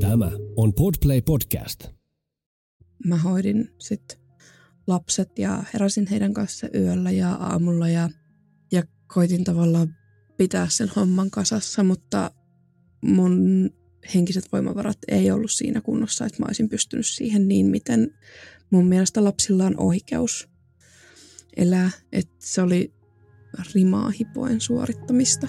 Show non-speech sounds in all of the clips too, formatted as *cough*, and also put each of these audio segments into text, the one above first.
Tämä on Podplay Podcast. Mä hoidin sitten lapset ja heräsin heidän kanssa yöllä ja aamulla ja, ja koitin tavallaan pitää sen homman kasassa, mutta mun henkiset voimavarat ei ollut siinä kunnossa, että mä olisin pystynyt siihen niin, miten mun mielestä lapsilla on oikeus elää. Että se oli rimaa hipoen suorittamista.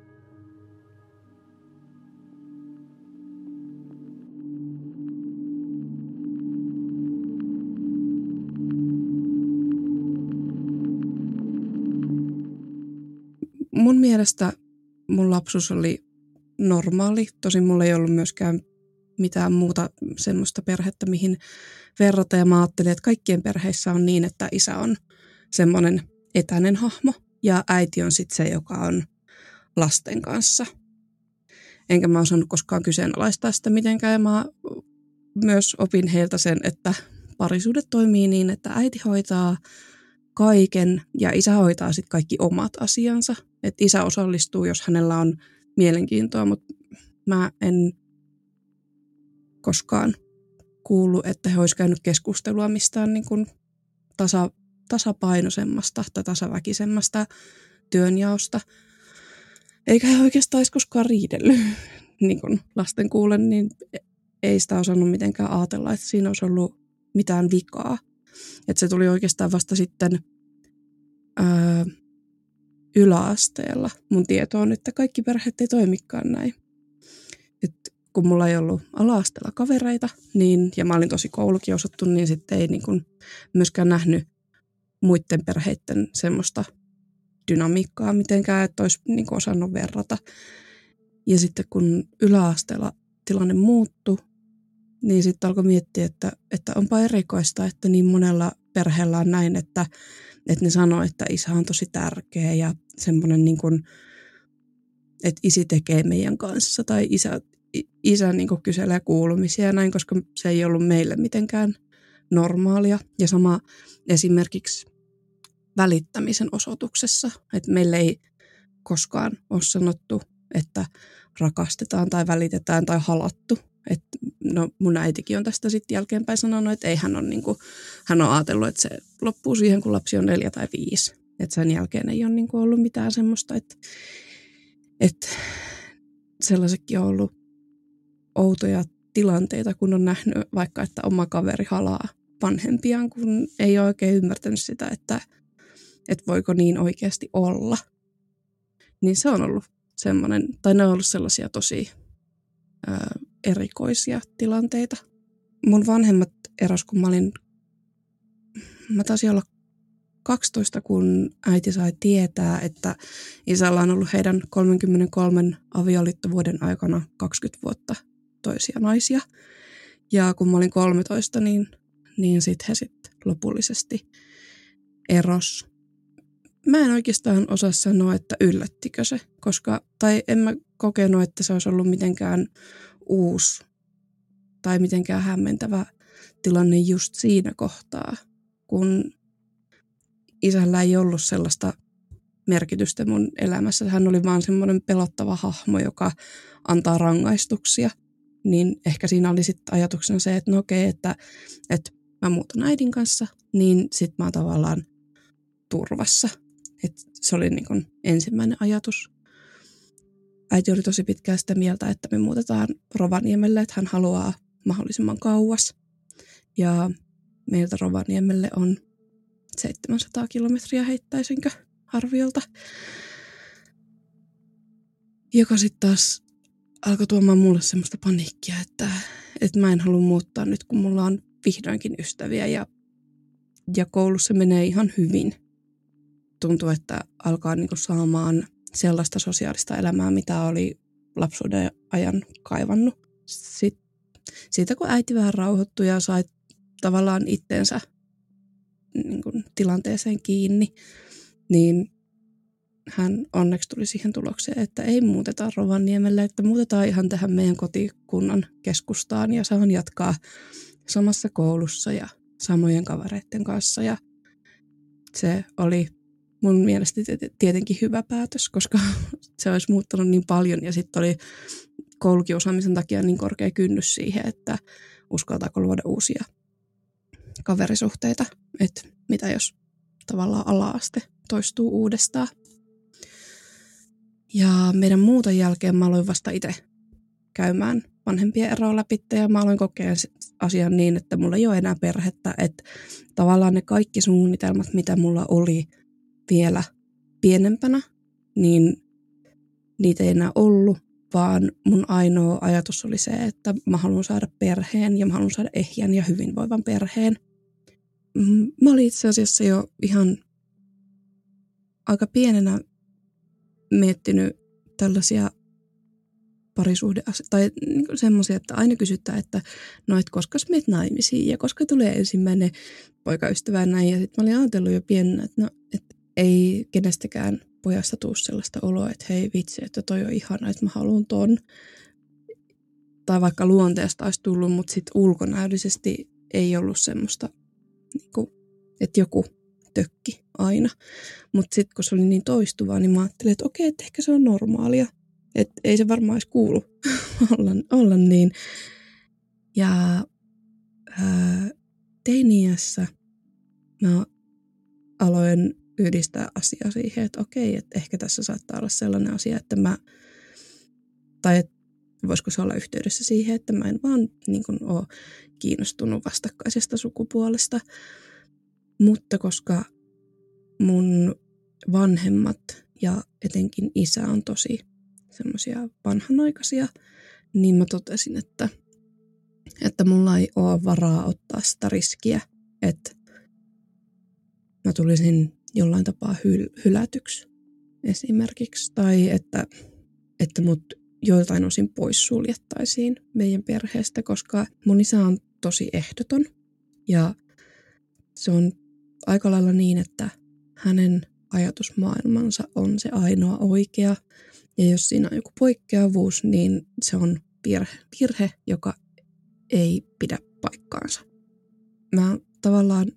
mielestä mun lapsuus oli normaali. Tosin mulla ei ollut myöskään mitään muuta semmoista perhettä, mihin verrata. Ja mä ajattelin, että kaikkien perheissä on niin, että isä on semmoinen etäinen hahmo ja äiti on sitten se, joka on lasten kanssa. Enkä mä osannut koskaan kyseenalaistaa sitä mitenkään. Ja mä myös opin heiltä sen, että parisuudet toimii niin, että äiti hoitaa kaiken ja isä hoitaa sitten kaikki omat asiansa. Et isä osallistuu, jos hänellä on mielenkiintoa, mutta mä en koskaan kuullut, että he olisivat käynyt keskustelua mistään niin kuin tasa, tasapainoisemmasta tai tasaväkisemmasta työnjaosta. Eikä he oikeastaan olisi koskaan riidellyt *laughs* niin kuin lasten kuulen, niin ei sitä osannut mitenkään ajatella, että siinä olisi ollut mitään vikaa. Että se tuli oikeastaan vasta sitten ää, yläasteella. Mun tieto on, että kaikki perheet ei toimikaan näin. Et kun mulla ei ollut ala-asteella kavereita, niin, ja mä olin tosi koulukiusattu, niin sitten ei niin kun myöskään nähnyt muiden perheiden semmoista dynamiikkaa mitenkään, että olisi niin osannut verrata. Ja sitten kun yläasteella tilanne muuttui, niin sitten alkoi miettiä, että, että onpa erikoista, että niin monella perheellä on näin, että, että ne sanoo, että isä on tosi tärkeä ja semmoinen niin kuin, että isi tekee meidän kanssa tai isä, isä niin kuin kyselee kuulumisia ja näin, koska se ei ollut meille mitenkään normaalia. Ja sama esimerkiksi välittämisen osoituksessa, että meille ei koskaan ole sanottu, että rakastetaan tai välitetään tai halattu, et, no mun äitikin on tästä sitten jälkeenpäin sanonut, että ei hän on, niinku, hän on ajatellut, että se loppuu siihen, kun lapsi on neljä tai viisi. Että sen jälkeen ei ole niinku ollut mitään semmoista, että, että sellaisetkin on ollut outoja tilanteita, kun on nähnyt vaikka, että oma kaveri halaa vanhempiaan, kun ei ole oikein ymmärtänyt sitä, että, että voiko niin oikeasti olla. Niin se on ollut semmoinen, tai ne on ollut sellaisia tosi erikoisia tilanteita. Mun vanhemmat eros, kun mä olin, mä taisin olla 12, kun äiti sai tietää, että isällä on ollut heidän 33 avioliittovuoden aikana 20 vuotta toisia naisia. Ja kun mä olin 13, niin, niin sitten he sitten lopullisesti eros. Mä en oikeastaan osaa sanoa, että yllättikö se, koska, tai en mä kokenut, että se olisi ollut mitenkään uusi tai mitenkään hämmentävä tilanne just siinä kohtaa, kun isällä ei ollut sellaista merkitystä mun elämässä. Hän oli vaan semmoinen pelottava hahmo, joka antaa rangaistuksia. Niin ehkä siinä oli sitten ajatuksena se, että no okei, että, että mä muutan äidin kanssa, niin sitten mä oon tavallaan turvassa. Et se oli niin ensimmäinen ajatus äiti oli tosi pitkään sitä mieltä, että me muutetaan Rovaniemelle, että hän haluaa mahdollisimman kauas. Ja meiltä Rovaniemelle on 700 kilometriä heittäisinkö arviolta. Joka sitten taas alkoi tuomaan mulle semmoista paniikkia, että, että mä en halua muuttaa nyt, kun mulla on vihdoinkin ystäviä ja, ja koulussa menee ihan hyvin. Tuntuu, että alkaa niin kuin saamaan sellaista sosiaalista elämää, mitä oli lapsuuden ajan kaivannut. Sitten, siitä kun äiti vähän rauhoittui ja sai tavallaan itsensä niin kuin, tilanteeseen kiinni, niin hän onneksi tuli siihen tulokseen, että ei muuteta Rovaniemelle, että muutetaan ihan tähän meidän kotikunnan keskustaan ja saan jatkaa samassa koulussa ja samojen kavereiden kanssa. Ja se oli mun mielestä tietenkin hyvä päätös, koska *laughs* se olisi muuttanut niin paljon. Ja sitten oli koulukiusaamisen takia niin korkea kynnys siihen, että uskaltaako luoda uusia kaverisuhteita, että mitä jos tavallaan ala-aste toistuu uudestaan. Ja meidän muuton jälkeen mä aloin vasta itse käymään vanhempien eroa läpi ja mä aloin kokea asian niin, että mulla ei ole enää perhettä, että tavallaan ne kaikki suunnitelmat, mitä mulla oli vielä pienempänä, niin niitä ei enää ollut, vaan mun ainoa ajatus oli se, että mä haluan saada perheen ja mä haluan saada ehjän ja hyvinvoivan perheen. Mm, mä olin itse asiassa jo ihan aika pienenä miettinyt tällaisia parisuhde tai niin semmoisia, että aina kysytään, että no et koska meet naimisiin ja koska tulee ensimmäinen poikaystävä näin. Ja sitten mä olin ajatellut jo pienenä, että no et ei kenestäkään pojasta tuu sellaista oloa, että hei vitsi, että toi on ihana, että mä haluan ton. Tai vaikka luonteesta olisi tullut, mutta sitten ulkonäöllisesti ei ollut semmoista, niin kuin, että joku tökki aina. Mutta sitten kun se oli niin toistuvaa, niin mä ajattelin, että okei, että ehkä se on normaalia. Että ei se varmaan edes kuulu *laughs* olla, olla niin. Ja ää, teiniässä mä aloin yhdistää asiaa siihen, että okei, että ehkä tässä saattaa olla sellainen asia, että mä, tai että voisiko se olla yhteydessä siihen, että mä en vaan niin kuin, ole kiinnostunut vastakkaisesta sukupuolesta. Mutta koska mun vanhemmat ja etenkin isä on tosi semmoisia vanhanaikaisia, niin mä totesin, että, että mulla ei ole varaa ottaa sitä riskiä, että mä tulisin jollain tapaa hyl- hylätyksi esimerkiksi, tai että, että mut joiltain osin poissuljettaisiin meidän perheestä, koska mun isä on tosi ehdoton ja se on aika lailla niin, että hänen ajatusmaailmansa on se ainoa oikea. Ja jos siinä on joku poikkeavuus, niin se on virhe, virhe joka ei pidä paikkaansa. Mä tavallaan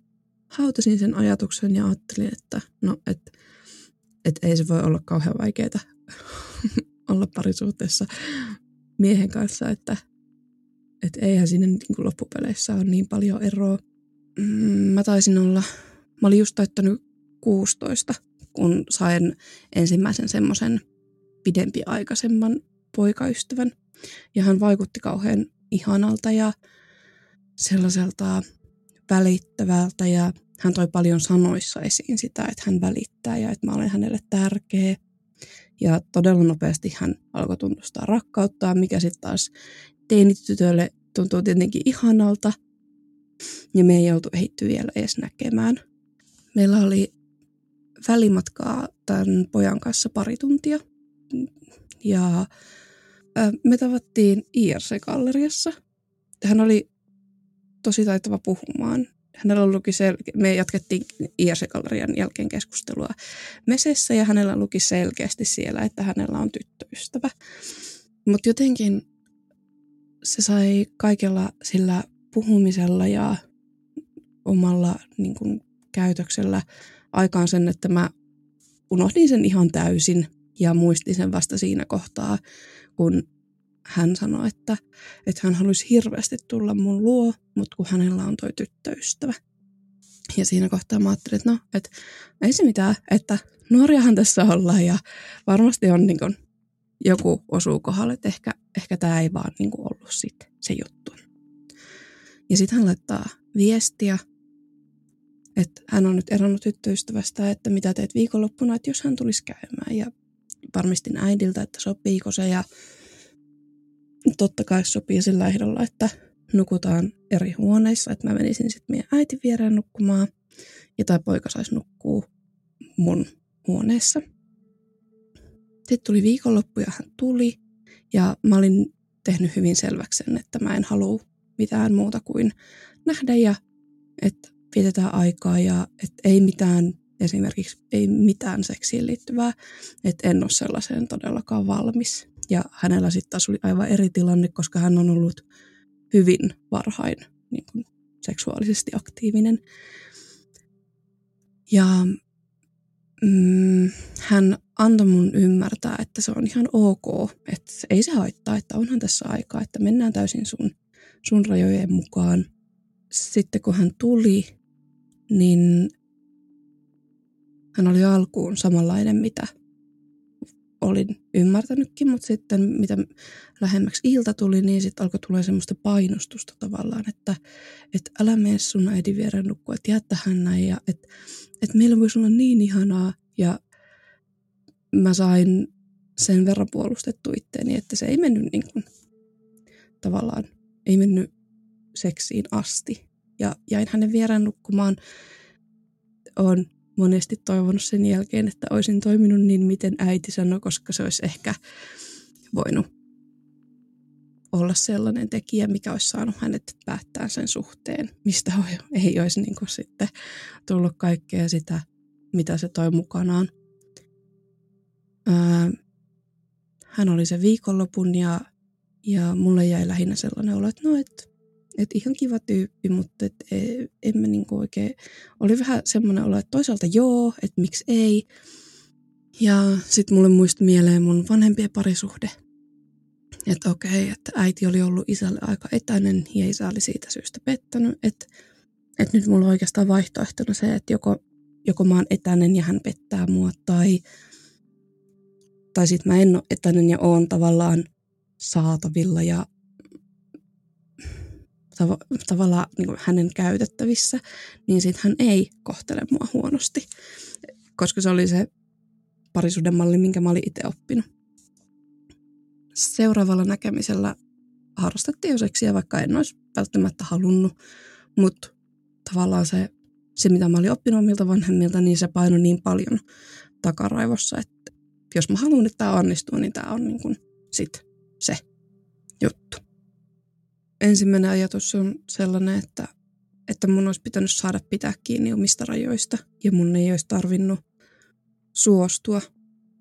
hautasin sen ajatuksen ja ajattelin, että no, et, et ei se voi olla kauhean vaikeaa *laughs* olla parisuhteessa miehen kanssa, että et eihän siinä niin kuin loppupeleissä ole niin paljon eroa. Mm, mä taisin olla, mä olin just täyttänyt 16, kun sain ensimmäisen semmoisen pidempiaikaisemman poikaystävän. Ja hän vaikutti kauhean ihanalta ja sellaiselta välittävältä ja hän toi paljon sanoissa esiin sitä, että hän välittää ja että mä olen hänelle tärkeä. Ja todella nopeasti hän alkoi tunnustaa rakkauttaa, mikä sitten taas teinitytölle tuntuu tietenkin ihanalta. Ja me ei oltu ehitty vielä edes näkemään. Meillä oli välimatkaa tämän pojan kanssa pari tuntia. Ja me tavattiin IRC-galleriassa. Hän oli tosi taitava puhumaan hänellä luki sel- me jatkettiin IAS-gallerian jälkeen keskustelua mesessä ja hänellä luki selkeästi siellä, että hänellä on tyttöystävä. Mutta jotenkin se sai kaikella sillä puhumisella ja omalla niin kun, käytöksellä aikaan sen, että mä unohdin sen ihan täysin ja muistin sen vasta siinä kohtaa, kun hän sanoi, että, että hän haluaisi hirveästi tulla mun luo, mutta kun hänellä on toi tyttöystävä. Ja siinä kohtaa mä ajattelin, että no, että ei se mitään, että nuoriahan tässä ollaan ja varmasti on niin kuin, joku osuu kohdalle, että ehkä, ehkä tämä ei vaan niin ollut sit se juttu. Ja sitten hän laittaa viestiä, että hän on nyt eronnut tyttöystävästä, että mitä teet viikonloppuna, että jos hän tulisi käymään. Ja varmistin äidiltä, että sopiiko se ja totta kai sopii sillä ehdolla, että nukutaan eri huoneissa, että mä menisin sitten meidän äitin viereen nukkumaan ja tai poika saisi nukkua mun huoneessa. Sitten tuli viikonloppu ja hän tuli ja mä olin tehnyt hyvin selväksi sen, että mä en halua mitään muuta kuin nähdä ja että vietetään aikaa ja että ei mitään esimerkiksi ei mitään seksiin liittyvää, että en ole sellaiseen todellakaan valmis. Ja hänellä sitten taas oli aivan eri tilanne, koska hän on ollut hyvin varhain niin kuin seksuaalisesti aktiivinen. Ja mm, hän antoi mun ymmärtää, että se on ihan ok, että ei se haittaa, että onhan tässä aikaa, että mennään täysin sun, sun rajojen mukaan. Sitten kun hän tuli, niin hän oli alkuun samanlainen, mitä olin ymmärtänytkin, mutta sitten mitä lähemmäksi ilta tuli, niin sitten alkoi tulla semmoista painostusta tavallaan, että, että älä mene sun äidin viereen nukkua, että jää tähän näin ja että, että meillä voisi olla niin ihanaa ja mä sain sen verran puolustettu itteeni, että se ei mennyt niin kuin, tavallaan, ei mennyt seksiin asti. Ja jäin hänen viereen nukkumaan. on monesti toivonut sen jälkeen, että olisin toiminut niin, miten äiti sanoi, koska se olisi ehkä voinut olla sellainen tekijä, mikä olisi saanut hänet päättää sen suhteen, mistä *laughs* ei olisi niin kuin sitten tullut kaikkea sitä, mitä se toi mukanaan. Öö, hän oli se viikonlopun ja, ja mulle jäi lähinnä sellainen olo, että no, että et ihan kiva tyyppi, mutta et e, en mä niinku oikein, oli vähän semmoinen olo, että toisaalta joo, että miksi ei. Ja sitten mulle muistui mieleen mun vanhempien parisuhde. Että okei, että äiti oli ollut isälle aika etäinen ja isä oli siitä syystä pettänyt. Että et nyt mulla on oikeastaan vaihtoehtona se, että joko, joko mä oon etäinen ja hän pettää mua tai, tai sitten mä en ole etäinen ja oon tavallaan saatavilla ja tav- tavallaan niin kuin hänen käytettävissä, niin sitten hän ei kohtele mua huonosti, koska se oli se parisuhdemalli, minkä mä olin itse oppinut. Seuraavalla näkemisellä harrastettiin jo seksiä, vaikka en olisi välttämättä halunnut, mutta tavallaan se, se, mitä mä olin oppinut omilta vanhemmilta, niin se painoi niin paljon takaraivossa, että jos mä haluan, että tämä onnistuu, niin tämä on niin kuin sit se juttu ensimmäinen ajatus on sellainen, että, että mun olisi pitänyt saada pitää kiinni omista rajoista ja mun ei olisi tarvinnut suostua,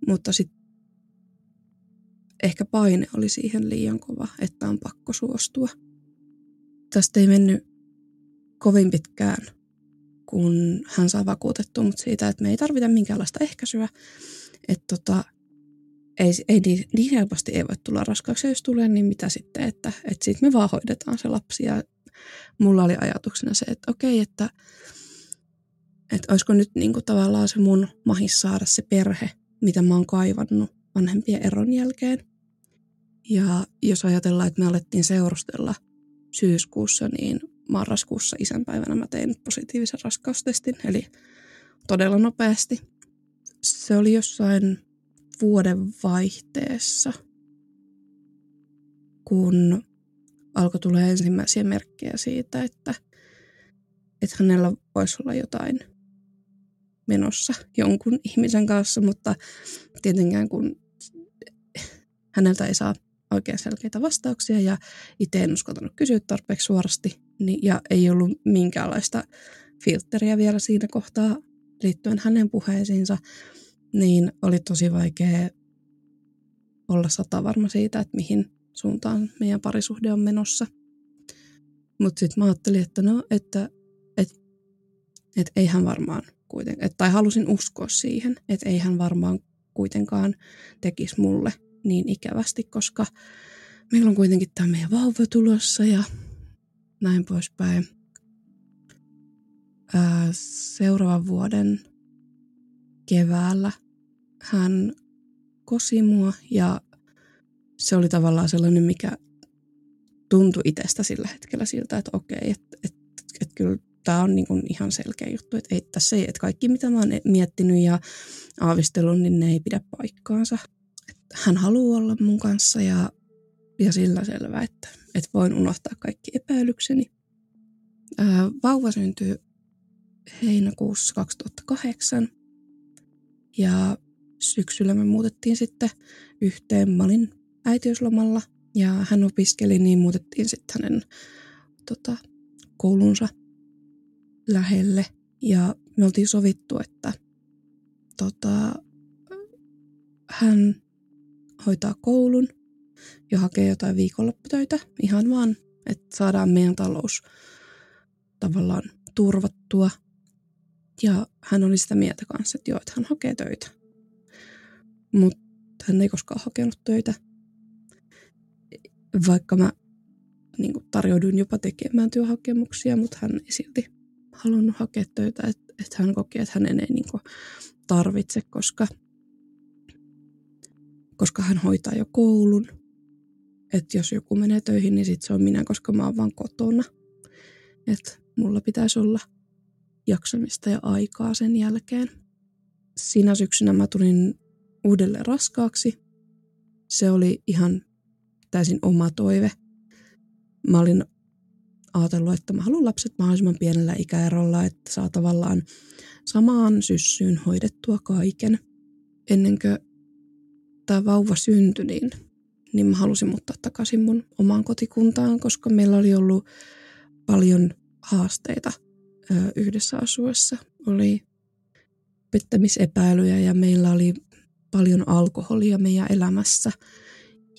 mutta sitten ehkä paine oli siihen liian kova, että on pakko suostua. Tästä ei mennyt kovin pitkään, kun hän saa vakuutettua mut siitä, että me ei tarvita minkäänlaista ehkäisyä. Että tota, ei, ei niin, niin helposti ei voi tulla raskaaksi, jos tulee, niin mitä sitten, että, että sitten me vaan hoidetaan se lapsi. Ja mulla oli ajatuksena se, että okei, että, että olisiko nyt niin kuin tavallaan se mun mahis saada se perhe, mitä mä oon kaivannut vanhempien eron jälkeen. Ja jos ajatellaan, että me alettiin seurustella syyskuussa, niin marraskuussa isänpäivänä mä tein positiivisen raskaustestin, eli todella nopeasti. Se oli jossain vuoden vaihteessa, kun alkoi tulla ensimmäisiä merkkejä siitä, että, että hänellä voisi olla jotain menossa jonkun ihmisen kanssa, mutta tietenkään kun häneltä ei saa oikein selkeitä vastauksia ja itse en uskaltanut kysyä tarpeeksi suorasti niin, ja ei ollut minkäänlaista filtteriä vielä siinä kohtaa liittyen hänen puheisiinsa, niin oli tosi vaikea olla sata varma siitä, että mihin suuntaan meidän parisuhde on menossa. Mutta sitten mä ajattelin, että no, että et, et eihän varmaan kuitenkaan, tai halusin uskoa siihen, että eihän varmaan kuitenkaan tekisi mulle niin ikävästi, koska meillä on kuitenkin tämä meidän vauva tulossa ja näin poispäin. Ää, seuraavan vuoden keväällä hän kosi mua ja se oli tavallaan sellainen, mikä tuntui itsestä sillä hetkellä siltä, että okei, että et, et kyllä tämä on niin kuin ihan selkeä juttu, että ei tässä ei, että kaikki mitä mä oon miettinyt ja aavistellut, niin ne ei pidä paikkaansa. Että hän haluaa olla mun kanssa ja, ja sillä selvä, että, että voin unohtaa kaikki epäilykseni. vauva syntyi heinäkuussa 2008 ja syksyllä me muutettiin sitten yhteen. Mä olin äitiyslomalla ja hän opiskeli, niin muutettiin sitten hänen tota, koulunsa lähelle. Ja me oltiin sovittu, että tota, hän hoitaa koulun ja hakee jotain viikonlopputöitä ihan vaan, että saadaan meidän talous tavallaan turvattua. Ja hän oli sitä mieltä kanssa, että joo, että hän hakee töitä. Mutta hän ei koskaan hakenut töitä. Vaikka mä niin tarjouduin jopa tekemään työhakemuksia, mutta hän ei silti halunnut hakea töitä, että, että hän koki, että hän ei niin tarvitse, koska, koska hän hoitaa jo koulun. Että jos joku menee töihin, niin sit se on minä, koska mä oon vaan kotona. Että mulla pitäisi olla jaksamista ja aikaa sen jälkeen. Siinä syksynä mä tulin uudelleen raskaaksi. Se oli ihan täysin oma toive. Mä olin ajatellut, että mä haluan lapset mahdollisimman pienellä ikäerolla, että saa tavallaan samaan syssyyn hoidettua kaiken. Ennen kuin tämä vauva syntyi, niin, niin mä halusin muuttaa takaisin mun omaan kotikuntaan, koska meillä oli ollut paljon haasteita yhdessä asuessa. Oli pettämisepäilyjä ja meillä oli paljon alkoholia meidän elämässä.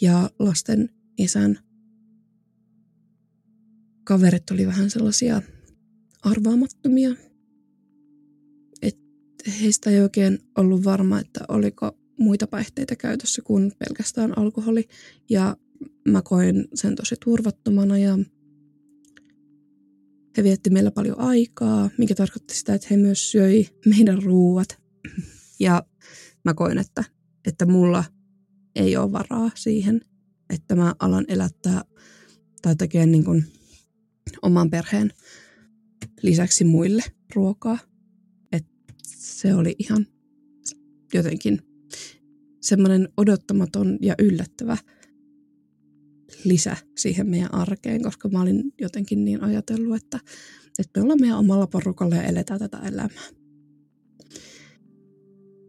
Ja lasten isän kaverit oli vähän sellaisia arvaamattomia. Et heistä ei oikein ollut varma, että oliko muita päihteitä käytössä kuin pelkästään alkoholi. Ja mä koin sen tosi turvattomana ja he vietti meillä paljon aikaa, mikä tarkoitti sitä, että he myös syöi meidän ruuat. Ja mä koin, että, että mulla ei ole varaa siihen, että mä alan elättää tai tekee niin kuin oman perheen lisäksi muille ruokaa. Et se oli ihan jotenkin semmoinen odottamaton ja yllättävä lisä siihen meidän arkeen, koska mä olin jotenkin niin ajatellut, että, että me ollaan meidän omalla porukalla ja eletään tätä elämää.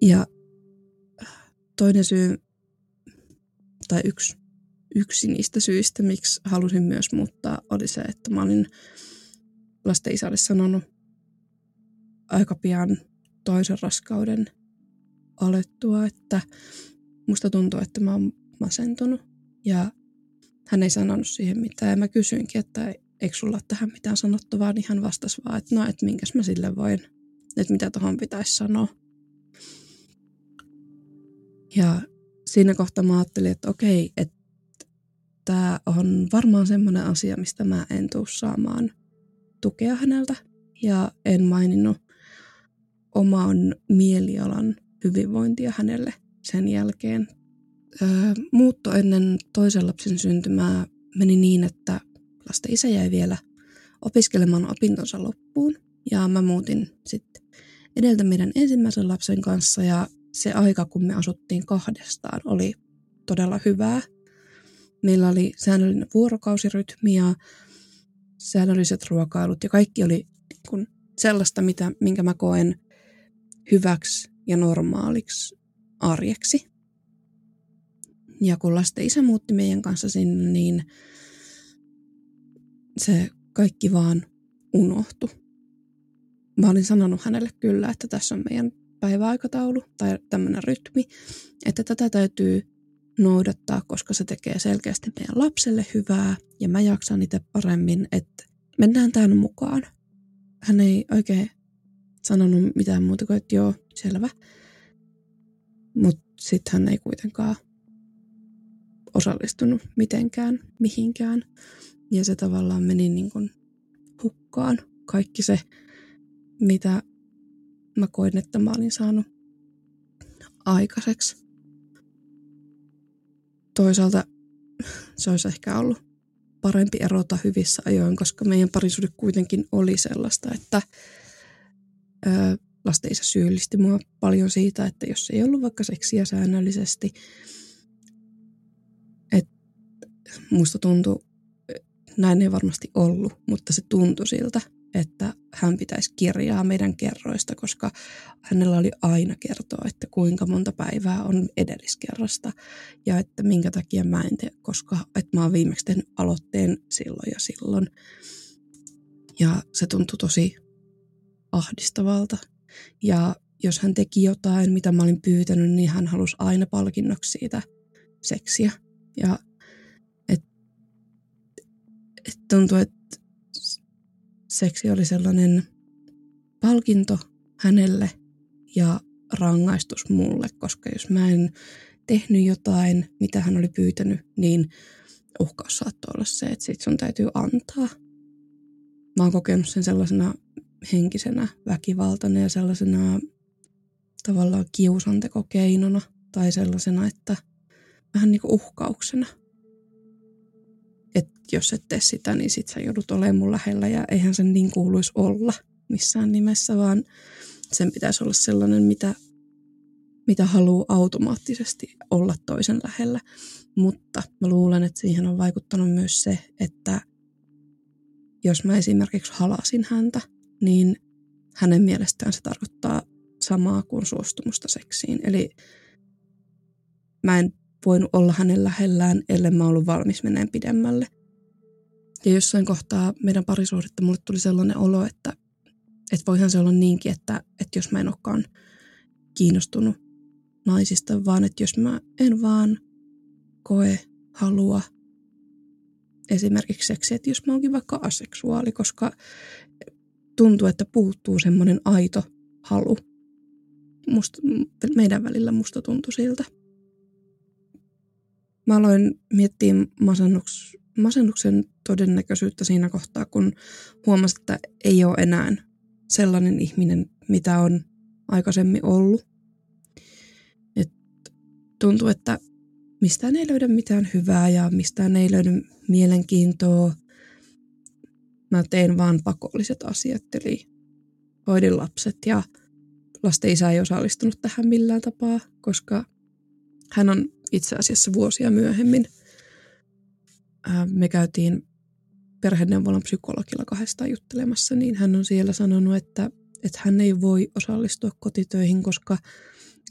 Ja toinen syy, tai yksi, yksi niistä syistä, miksi halusin myös muuttaa, oli se, että mä olin lasten isälle sanonut aika pian toisen raskauden alettua, että musta tuntuu, että mä oon masentunut. Ja hän ei sanonut siihen mitään. Ja mä kysyinkin, että eikö sulla ole tähän mitään sanottavaa, niin hän vastasi vaan, että no, että minkäs mä sille voin, että mitä tuohon pitäisi sanoa. Ja siinä kohtaa mä ajattelin, että okei, että tämä on varmaan semmoinen asia, mistä mä en tuu saamaan tukea häneltä. Ja en maininnut oman mielialan hyvinvointia hänelle sen jälkeen. Öö, muutto ennen toisen lapsen syntymää meni niin, että lasten isä jäi vielä opiskelemaan opintonsa loppuun. Ja mä muutin sitten edeltä meidän ensimmäisen lapsen kanssa ja se aika, kun me asuttiin kahdestaan, oli todella hyvää. Meillä oli säännöllinen vuorokausirytmi ja säännölliset ruokailut ja kaikki oli niin kun sellaista, mitä, minkä mä koen hyväksi ja normaaliksi arjeksi. Ja kun lasten isä muutti meidän kanssa sinne, niin se kaikki vaan unohtu. Mä olin sanonut hänelle kyllä, että tässä on meidän päiväaikataulu tai tämmöinen rytmi, että tätä täytyy noudattaa, koska se tekee selkeästi meidän lapselle hyvää ja mä jaksan itse paremmin, että mennään tämän mukaan. Hän ei oikein sanonut mitään muuta kuin, että joo, selvä. Mutta sitten hän ei kuitenkaan osallistunut mitenkään, mihinkään. Ja se tavallaan meni niin kuin hukkaan. Kaikki se, mitä mä koin, että mä olin saanut aikaiseksi. Toisaalta se olisi ehkä ollut parempi erota hyvissä ajoin, koska meidän parisuhde kuitenkin oli sellaista, että ö, lasten isä syyllisti mua paljon siitä, että jos ei ollut vaikka seksiä säännöllisesti, että musta tuntui, näin ei varmasti ollut, mutta se tuntui siltä, että hän pitäisi kirjaa meidän kerroista, koska hänellä oli aina kertoa, että kuinka monta päivää on edelliskerrasta ja että minkä takia mä en tee, koska että mä oon viimeksi tehnyt aloitteen silloin ja silloin. Ja se tuntui tosi ahdistavalta. Ja jos hän teki jotain, mitä mä olin pyytänyt, niin hän halusi aina palkinnoksi siitä seksiä. Ja et, et tuntui, että seksi oli sellainen palkinto hänelle ja rangaistus mulle, koska jos mä en tehnyt jotain, mitä hän oli pyytänyt, niin uhkaus saattoi olla se, että sit sun täytyy antaa. Mä oon kokenut sen sellaisena henkisenä väkivaltana ja sellaisena tavallaan kiusantekokeinona tai sellaisena, että vähän niin kuin uhkauksena. Jos et tee sitä, niin sit sä joudut olemaan mun lähellä ja eihän sen niin kuuluisi olla missään nimessä, vaan sen pitäisi olla sellainen, mitä, mitä haluaa automaattisesti olla toisen lähellä. Mutta mä luulen, että siihen on vaikuttanut myös se, että jos mä esimerkiksi halasin häntä, niin hänen mielestään se tarkoittaa samaa kuin suostumusta seksiin. Eli mä en voinut olla hänen lähellään, ellei mä ollut valmis meneen pidemmälle. Ja jossain kohtaa meidän parisuhdetta mulle tuli sellainen olo, että, että voihan se olla niinkin, että, että jos mä en olekaan kiinnostunut naisista, vaan että jos mä en vaan koe halua esimerkiksi seksiä, että jos mä oonkin vaikka aseksuaali, koska tuntuu, että puuttuu semmoinen aito halu. Musta, meidän välillä musta tuntui siltä. Mä aloin miettiä masennuks, masennuksen todennäköisyyttä siinä kohtaa, kun huomasin, että ei ole enää sellainen ihminen, mitä on aikaisemmin ollut. Et tuntuu, että mistään ei löydä mitään hyvää ja mistään ei löydy mielenkiintoa. Mä teen vaan pakolliset asiat, eli hoidin lapset ja lasten isä ei osallistunut tähän millään tapaa, koska hän on itse asiassa vuosia myöhemmin. Me käytiin perheneuvolan psykologilla kahdestaan juttelemassa, niin hän on siellä sanonut, että, että hän ei voi osallistua kotitöihin, koska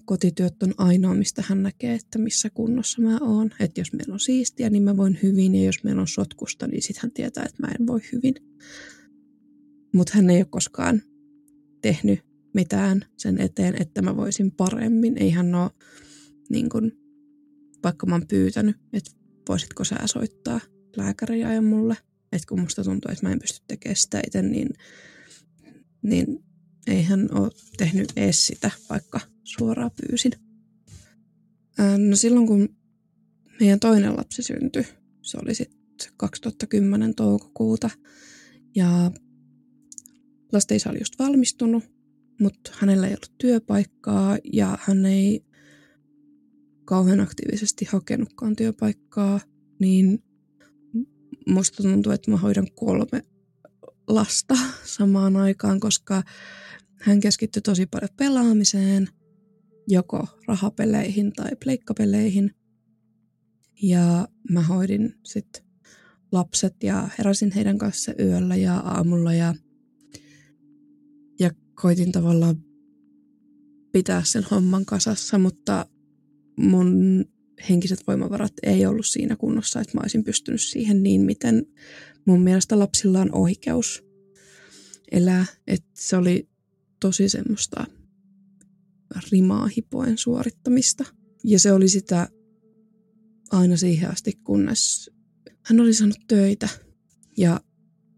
kotityöt on ainoa, mistä hän näkee, että missä kunnossa mä oon. Että jos meillä on siistiä, niin mä voin hyvin, ja jos meillä on sotkusta, niin sitten hän tietää, että mä en voi hyvin. Mutta hän ei ole koskaan tehnyt mitään sen eteen, että mä voisin paremmin. Ei hän ole, niin kun, vaikka mä oon pyytänyt, että voisitko sä soittaa lääkäriä ja mulle, että kun musta tuntuu, että mä en pysty tekemään sitä itse, niin, niin ei hän ole tehnyt edes sitä, vaikka suoraan pyysin. No silloin kun meidän toinen lapsi syntyi, se oli sitten 2010 toukokuuta ja lasten isä oli just valmistunut, mutta hänellä ei ollut työpaikkaa ja hän ei kauhean aktiivisesti hakenutkaan työpaikkaa, niin musta tuntuu, että mä hoidan kolme lasta samaan aikaan, koska hän keskittyi tosi paljon pelaamiseen, joko rahapeleihin tai pleikkapeleihin. Ja mä hoidin sitten lapset ja heräsin heidän kanssa yöllä ja aamulla ja, ja koitin tavallaan pitää sen homman kasassa, mutta mun henkiset voimavarat ei ollut siinä kunnossa, että mä olisin pystynyt siihen niin, miten mun mielestä lapsilla on oikeus elää. Että se oli tosi semmoista rimaa hipoen suorittamista. Ja se oli sitä aina siihen asti, kunnes hän oli saanut töitä. Ja,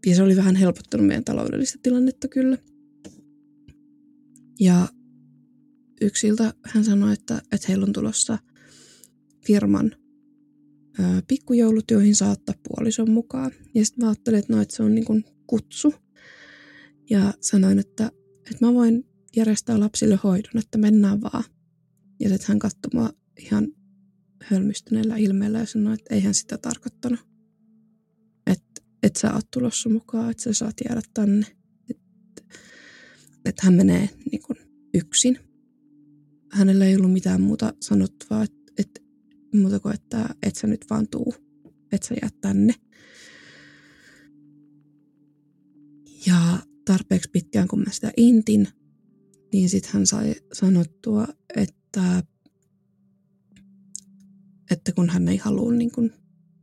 ja se oli vähän helpottanut meidän taloudellista tilannetta kyllä. Ja yksiltä hän sanoi, että, että heillä on tulossa firman ö, pikkujoulut, joihin saattaa puolison mukaan. Ja sitten mä ajattelin, että, no, että se on niin kutsu. Ja sanoin, että, että mä voin järjestää lapsille hoidon, että mennään vaan. Ja sitten hän katsoi mua ihan hölmistyneellä ilmeellä ja sanoi, että eihän sitä tarkoittanut. Että et sä oot tulossa mukaan, että sä saat jäädä tänne. Että et hän menee niin kuin yksin. Hänellä ei ollut mitään muuta sanottavaa, että et, muuta kuin, että et sä nyt vaan tuu, että sä jäät tänne. Ja tarpeeksi pitkään, kun mä sitä intin, niin sitten hän sai sanottua, että, että kun hän ei halua niin kun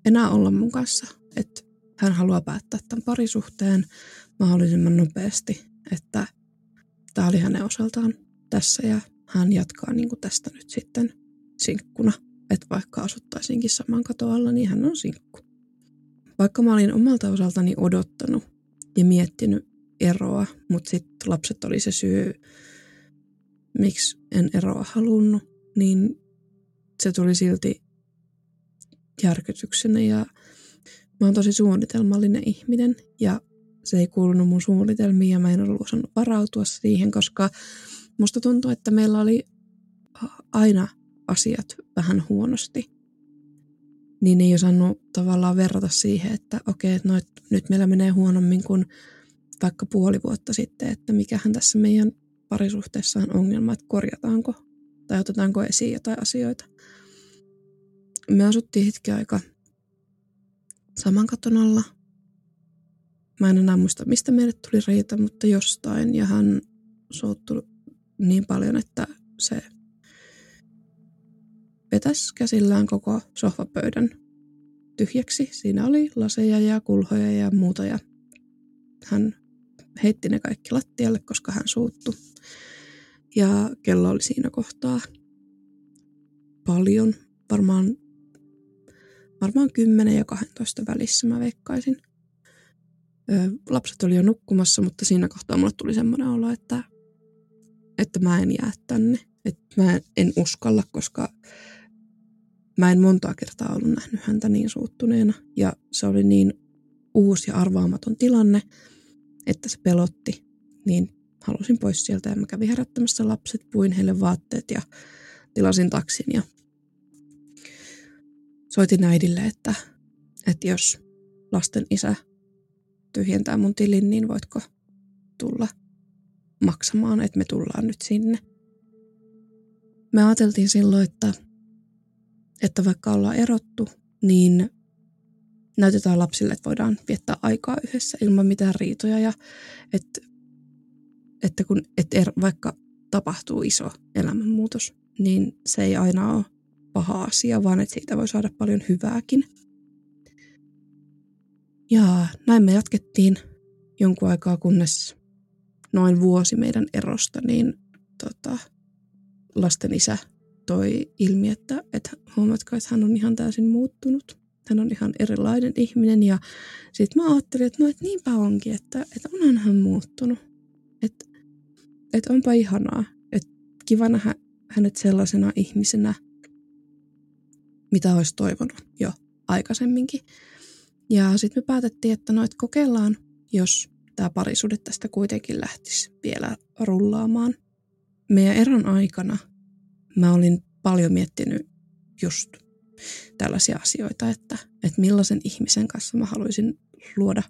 enää olla mun kanssa, että hän haluaa päättää tämän parisuhteen mahdollisimman nopeasti, että tämä oli hänen osaltaan tässä ja hän jatkaa niin kuin tästä nyt sitten sinkkuna. Että vaikka asuttaisiinkin saman katoalla, niin hän on sinkku. Vaikka mä olin omalta osaltani odottanut ja miettinyt eroa, mutta sitten lapset oli se syy, miksi en eroa halunnut, niin se tuli silti järkytyksenä ja mä oon tosi suunnitelmallinen ihminen ja se ei kuulunut mun suunnitelmiin ja mä en ollut osannut varautua siihen, koska musta tuntuu, että meillä oli aina asiat vähän huonosti. Niin ei osannut tavallaan verrata siihen, että okei, että noit, nyt meillä menee huonommin kuin vaikka puoli vuotta sitten, että mikähän tässä meidän parisuhteessa on ongelma, että korjataanko tai otetaanko esiin jotain asioita. Me asuttiin hetken aika saman katon alla. Mä en enää muista, mistä meille tuli riita, mutta jostain. Ja hän suuttui niin paljon, että se vetäisi käsillään koko sohvapöydän tyhjäksi. Siinä oli laseja ja kulhoja ja muuta ja hän heitti ne kaikki lattialle, koska hän suuttu. Ja kello oli siinä kohtaa paljon, varmaan, varmaan 10 ja 12 välissä mä veikkaisin. Ö, lapset oli jo nukkumassa, mutta siinä kohtaa mulle tuli semmoinen olo, että, että mä en jää tänne. Että mä en uskalla, koska mä en montaa kertaa ollut nähnyt häntä niin suuttuneena. Ja se oli niin uusi ja arvaamaton tilanne, että se pelotti. Niin halusin pois sieltä ja mä kävin herättämässä lapset, puin heille vaatteet ja tilasin taksin ja soitin äidille, että, että jos lasten isä tyhjentää mun tilin, niin voitko tulla maksamaan, että me tullaan nyt sinne. Me ajateltiin silloin, että, että vaikka ollaan erottu, niin näytetään lapsille, että voidaan viettää aikaa yhdessä ilman mitään riitoja ja että, että kun, että er, vaikka tapahtuu iso elämänmuutos, niin se ei aina ole paha asia, vaan että siitä voi saada paljon hyvääkin. Ja näin me jatkettiin jonkun aikaa, kunnes noin vuosi meidän erosta, niin tota, lasten isä toi ilmi, että, että huomatko, että hän on ihan täysin muuttunut. Hän on ihan erilainen ihminen ja sitten mä ajattelin, että no et niinpä onkin, että, että onhan hän muuttunut. Että, että onpa ihanaa, että kiva nähdä hänet sellaisena ihmisenä, mitä olisi toivonut jo aikaisemminkin. Ja sitten me päätettiin, että no, että kokeillaan, jos tämä parisuhde tästä kuitenkin lähtisi vielä rullaamaan. Meidän eron aikana mä olin paljon miettinyt just tällaisia asioita, että, että millaisen ihmisen kanssa mä haluaisin luoda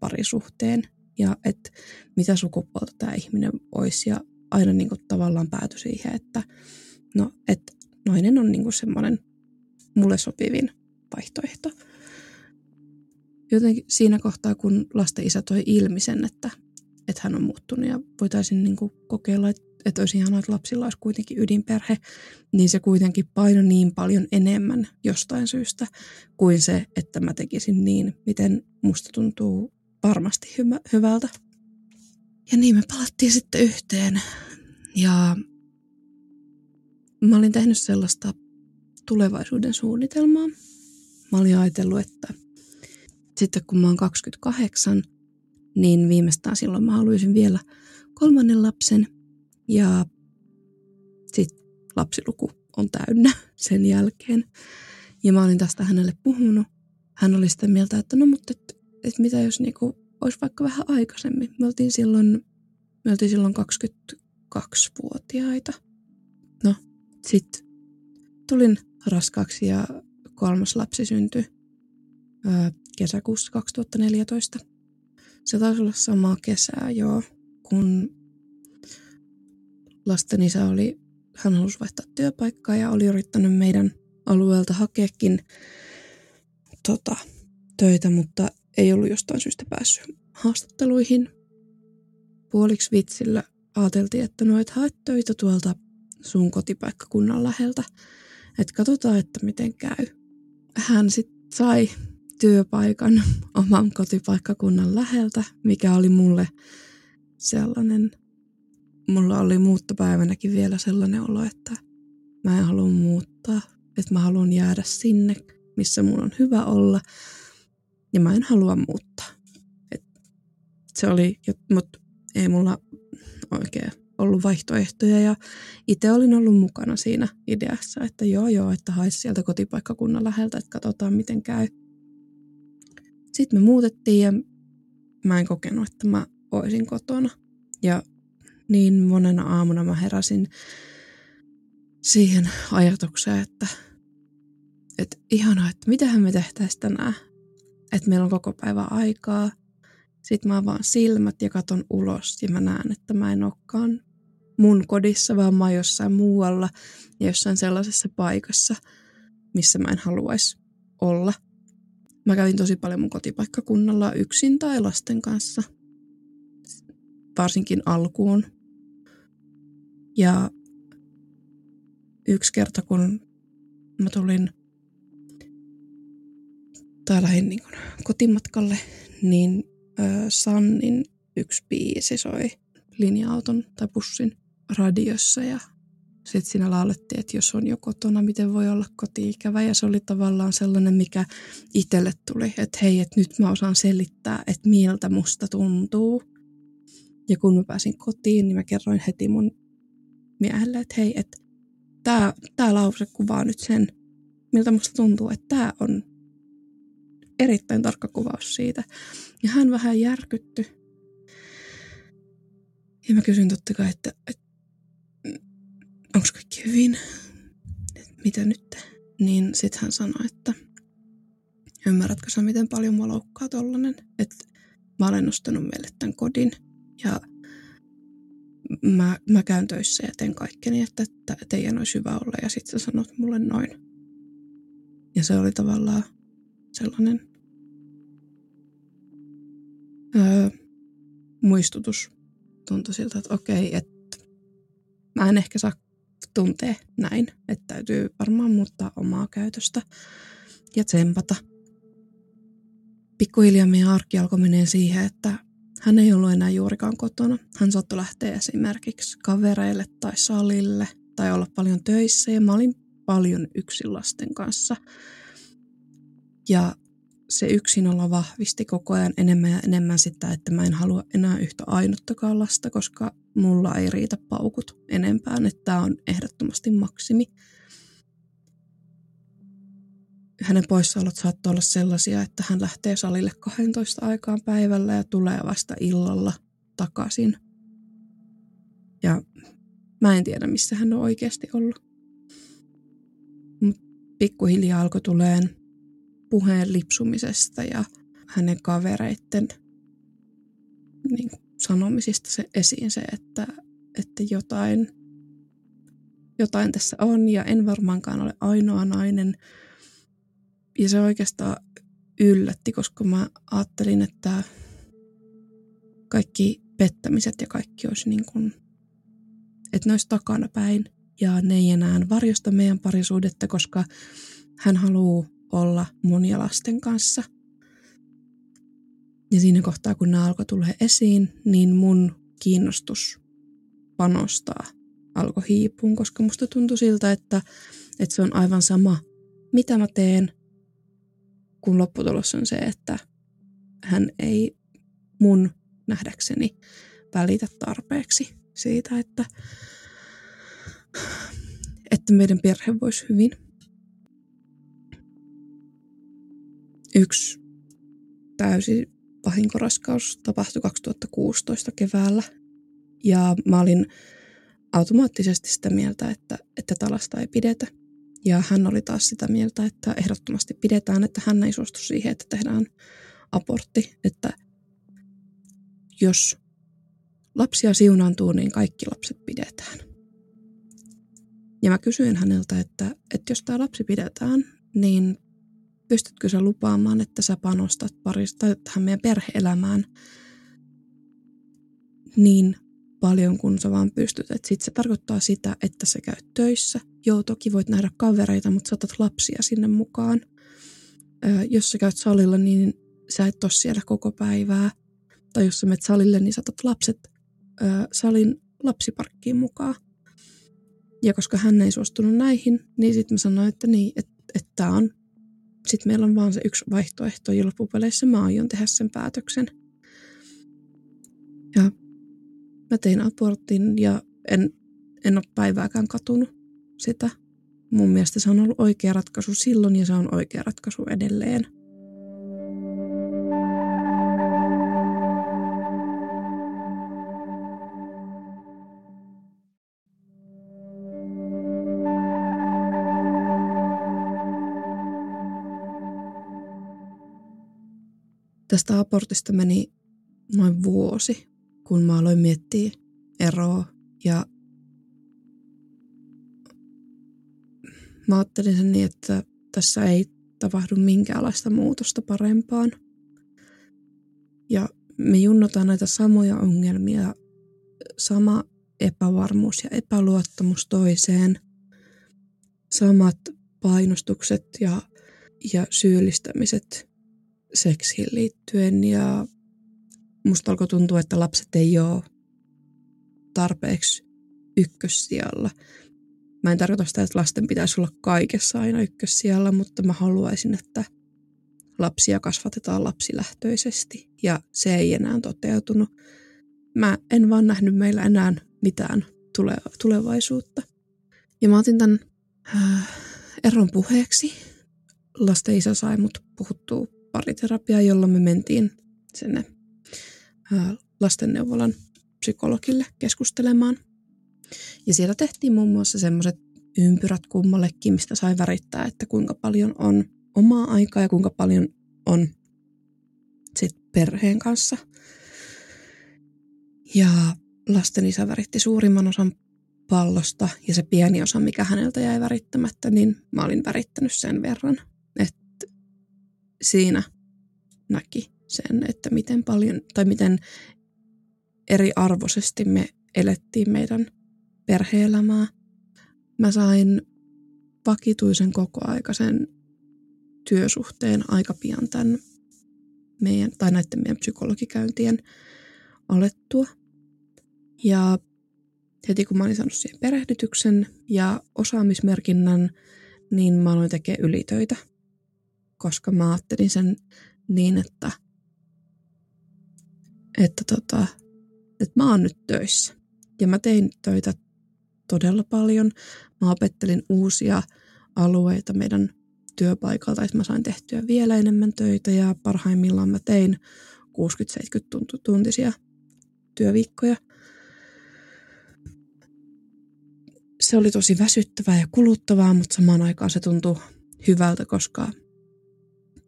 parisuhteen ja että mitä sukupuolta tämä ihminen olisi ja aina niin kuin tavallaan päätyi siihen, että no, että nainen on niin kuin semmoinen mulle sopivin vaihtoehto. Jotenkin siinä kohtaa, kun lasten isä toi ilmi sen, että, että hän on muuttunut ja voitaisiin niin kuin kokeilla, että, että olisi ihanaa, että lapsilla olisi kuitenkin ydinperhe, niin se kuitenkin paino niin paljon enemmän jostain syystä kuin se, että mä tekisin niin, miten musta tuntuu varmasti hyvä, hyvältä. Ja niin me palattiin sitten yhteen. Ja mä olin tehnyt sellaista tulevaisuuden suunnitelmaa. Mä olin ajatellut, että sitten kun mä oon 28, niin viimeistään silloin mä haluaisin vielä kolmannen lapsen. Ja sitten lapsiluku on täynnä *laughs* sen jälkeen. Ja mä olin tästä hänelle puhunut. Hän oli sitä mieltä, että no mutta et, et mitä jos niinku olisi vaikka vähän aikaisemmin. Me oltiin silloin, me oltiin silloin 22-vuotiaita. No, sitten tulin raskaaksi ja kolmas lapsi syntyi ää, kesäkuussa 2014. Se taisi olla samaa kesää jo, kun lasten isä oli, hän halusi vaihtaa työpaikkaa ja oli yrittänyt meidän alueelta hakeekin tota, töitä, mutta ei ollut jostain syystä päässyt haastatteluihin. puoliksi vitsillä ajateltiin, että no et hae töitä tuolta sun kotipaikkakunnan läheltä. Että katsotaan, että miten käy. Hän sitten sai työpaikan *laughs* oman kotipaikkakunnan läheltä, mikä oli mulle sellainen, mulla oli muuttopäivänäkin vielä sellainen olo, että mä en halua muuttaa, että mä haluan jäädä sinne, missä mun on hyvä olla, ja mä en halua muuttaa. Et se oli, mutta ei mulla oikein ollut vaihtoehtoja ja itse olin ollut mukana siinä ideassa, että joo joo, että haisi sieltä kotipaikkakunnan läheltä, että katsotaan miten käy. Sitten me muutettiin ja mä en kokenut, että mä olisin kotona. Ja niin monena aamuna mä heräsin siihen ajatukseen, että, että ihanaa, että mitähän me tehtäisiin tänään. Että meillä on koko päivä aikaa. Sitten mä avaan silmät ja katon ulos ja mä näen, että mä en olekaan mun kodissa, vaan mä oon jossain muualla ja jossain sellaisessa paikassa, missä mä en haluaisi olla. Mä kävin tosi paljon mun kotipaikkakunnalla yksin tai lasten kanssa, varsinkin alkuun. Ja yksi kerta, kun mä tulin tai lähdin niin kotimatkalle, niin ö, Sannin yksi biisi soi linja-auton tai bussin radiossa ja sitten siinä laulettiin, että jos on jo kotona, miten voi olla koti-ikävä. Ja se oli tavallaan sellainen, mikä itselle tuli, että hei, että nyt mä osaan selittää, että miltä musta tuntuu. Ja kun mä pääsin kotiin, niin mä kerroin heti mun miehelle, että hei, että tämä lause kuvaa nyt sen, miltä musta tuntuu, että tämä on erittäin tarkka kuvaus siitä. Ja hän vähän järkytty. Ja mä kysyin totta kai, että, että onko kaikki hyvin, Et mitä nyt? Niin sitten hän sanoi, että ymmärrätkö sä, miten paljon mua loukkaa tollanen, että mä olen ostanut meille tämän kodin ja mä, mä käyn töissä ja teen kaikkeni, että, teidän olisi hyvä olla ja sitten sä sanot mulle noin. Ja se oli tavallaan sellainen öö, muistutus. Tuntui siltä, että okei, että mä en ehkä saa tuntee näin, että täytyy varmaan muuttaa omaa käytöstä ja tsempata. Pikkuhiljaa meidän arki alkoi menee siihen, että hän ei ollut enää juurikaan kotona. Hän saattoi lähteä esimerkiksi kavereille tai salille tai olla paljon töissä ja mä olin paljon yksin lasten kanssa. Ja se yksinolo vahvisti koko ajan enemmän ja enemmän sitä, että mä en halua enää yhtä ainuttakaan lasta, koska mulla ei riitä paukut enempään, että tämä on ehdottomasti maksimi. Hänen poissaolot saattoi olla sellaisia, että hän lähtee salille 12 aikaan päivällä ja tulee vasta illalla takaisin. Ja mä en tiedä, missä hän on oikeasti ollut. Mut pikkuhiljaa alkoi tuleen puheen lipsumisesta ja hänen kavereitten niin kuin, sanomisista se esiin se, että, että jotain, jotain tässä on ja en varmaankaan ole ainoa nainen. Ja se oikeastaan yllätti, koska mä ajattelin, että kaikki pettämiset ja kaikki olisi niin kuin, että ne olisi takana päin. Ja ne ei enää varjosta meidän parisuudetta, koska hän haluaa olla mun ja lasten kanssa. Ja siinä kohtaa, kun nämä alkoi tulla esiin, niin mun kiinnostus panostaa alkoi hiipuun, koska musta tuntui siltä, että, että se on aivan sama, mitä mä teen, kun lopputulos on se, että hän ei mun nähdäkseni välitä tarpeeksi siitä, että, että meidän perhe voisi hyvin. Yksi täysi vahinkoraskaus tapahtui 2016 keväällä. Ja mä olin automaattisesti sitä mieltä, että, että talasta ei pidetä. Ja hän oli taas sitä mieltä, että ehdottomasti pidetään, että hän ei suostu siihen, että tehdään abortti. Että jos lapsia siunaantuu, niin kaikki lapset pidetään. Ja mä kysyin häneltä, että, että jos tämä lapsi pidetään, niin pystytkö sä lupaamaan, että sä panostat parista tähän meidän perheelämään niin paljon kuin sä vaan pystyt. Sitten se tarkoittaa sitä, että sä käyt töissä. Joo, toki voit nähdä kavereita, mutta saatat lapsia sinne mukaan. Jos sä käyt salilla, niin sä et ole siellä koko päivää. Tai jos sä menet salille, niin saatat lapset salin lapsiparkkiin mukaan. Ja koska hän ei suostunut näihin, niin sitten mä sanoin, että niin, että, että tämä on, sitten meillä on vaan se yksi vaihtoehto, ja loppupeleissä mä aion tehdä sen päätöksen. Ja mä tein abortin ja en, en ole päivääkään katunut sitä. Mun mielestä se on ollut oikea ratkaisu silloin ja se on oikea ratkaisu edelleen. Tästä abortista meni noin vuosi, kun mä aloin miettiä eroa ja mä ajattelin sen niin, että tässä ei tapahdu minkäänlaista muutosta parempaan. Ja me junnotaan näitä samoja ongelmia, sama epävarmuus ja epäluottamus toiseen, samat painostukset ja, ja syyllistämiset seksiin liittyen ja musta alkoi tuntua, että lapset ei ole tarpeeksi ykkössijalla. Mä en tarkoita sitä, että lasten pitäisi olla kaikessa aina ykkössijalla, mutta mä haluaisin, että lapsia kasvatetaan lapsilähtöisesti ja se ei enää toteutunut. Mä en vaan nähnyt meillä enää mitään tulevaisuutta. Ja mä otin tämän äh, eron puheeksi. Lasten isä sai mut puhuttua pariterapiaa, jolla me mentiin sinne lastenneuvolan psykologille keskustelemaan. Ja siellä tehtiin muun muassa semmoiset ympyrät kummallekin, mistä sai värittää, että kuinka paljon on omaa aikaa ja kuinka paljon on sit perheen kanssa. Ja lasten isä väritti suurimman osan pallosta ja se pieni osa, mikä häneltä jäi värittämättä, niin mä olin värittänyt sen verran, siinä näki sen, että miten paljon tai miten eriarvoisesti me elettiin meidän perheelämää. Mä sain vakituisen kokoaikaisen työsuhteen aika pian tämän meidän, tai näiden meidän psykologikäyntien alettua. Ja heti kun mä olin saanut siihen perehdytyksen ja osaamismerkinnän, niin mä aloin tekemään ylitöitä, koska mä ajattelin sen niin, että että, tota, että mä oon nyt töissä. Ja mä tein töitä todella paljon. Mä opettelin uusia alueita meidän työpaikalta, että mä sain tehtyä vielä enemmän töitä ja parhaimmillaan mä tein 60-70 tuntisia työviikkoja. Se oli tosi väsyttävää ja kuluttavaa, mutta samaan aikaan se tuntui hyvältä, koska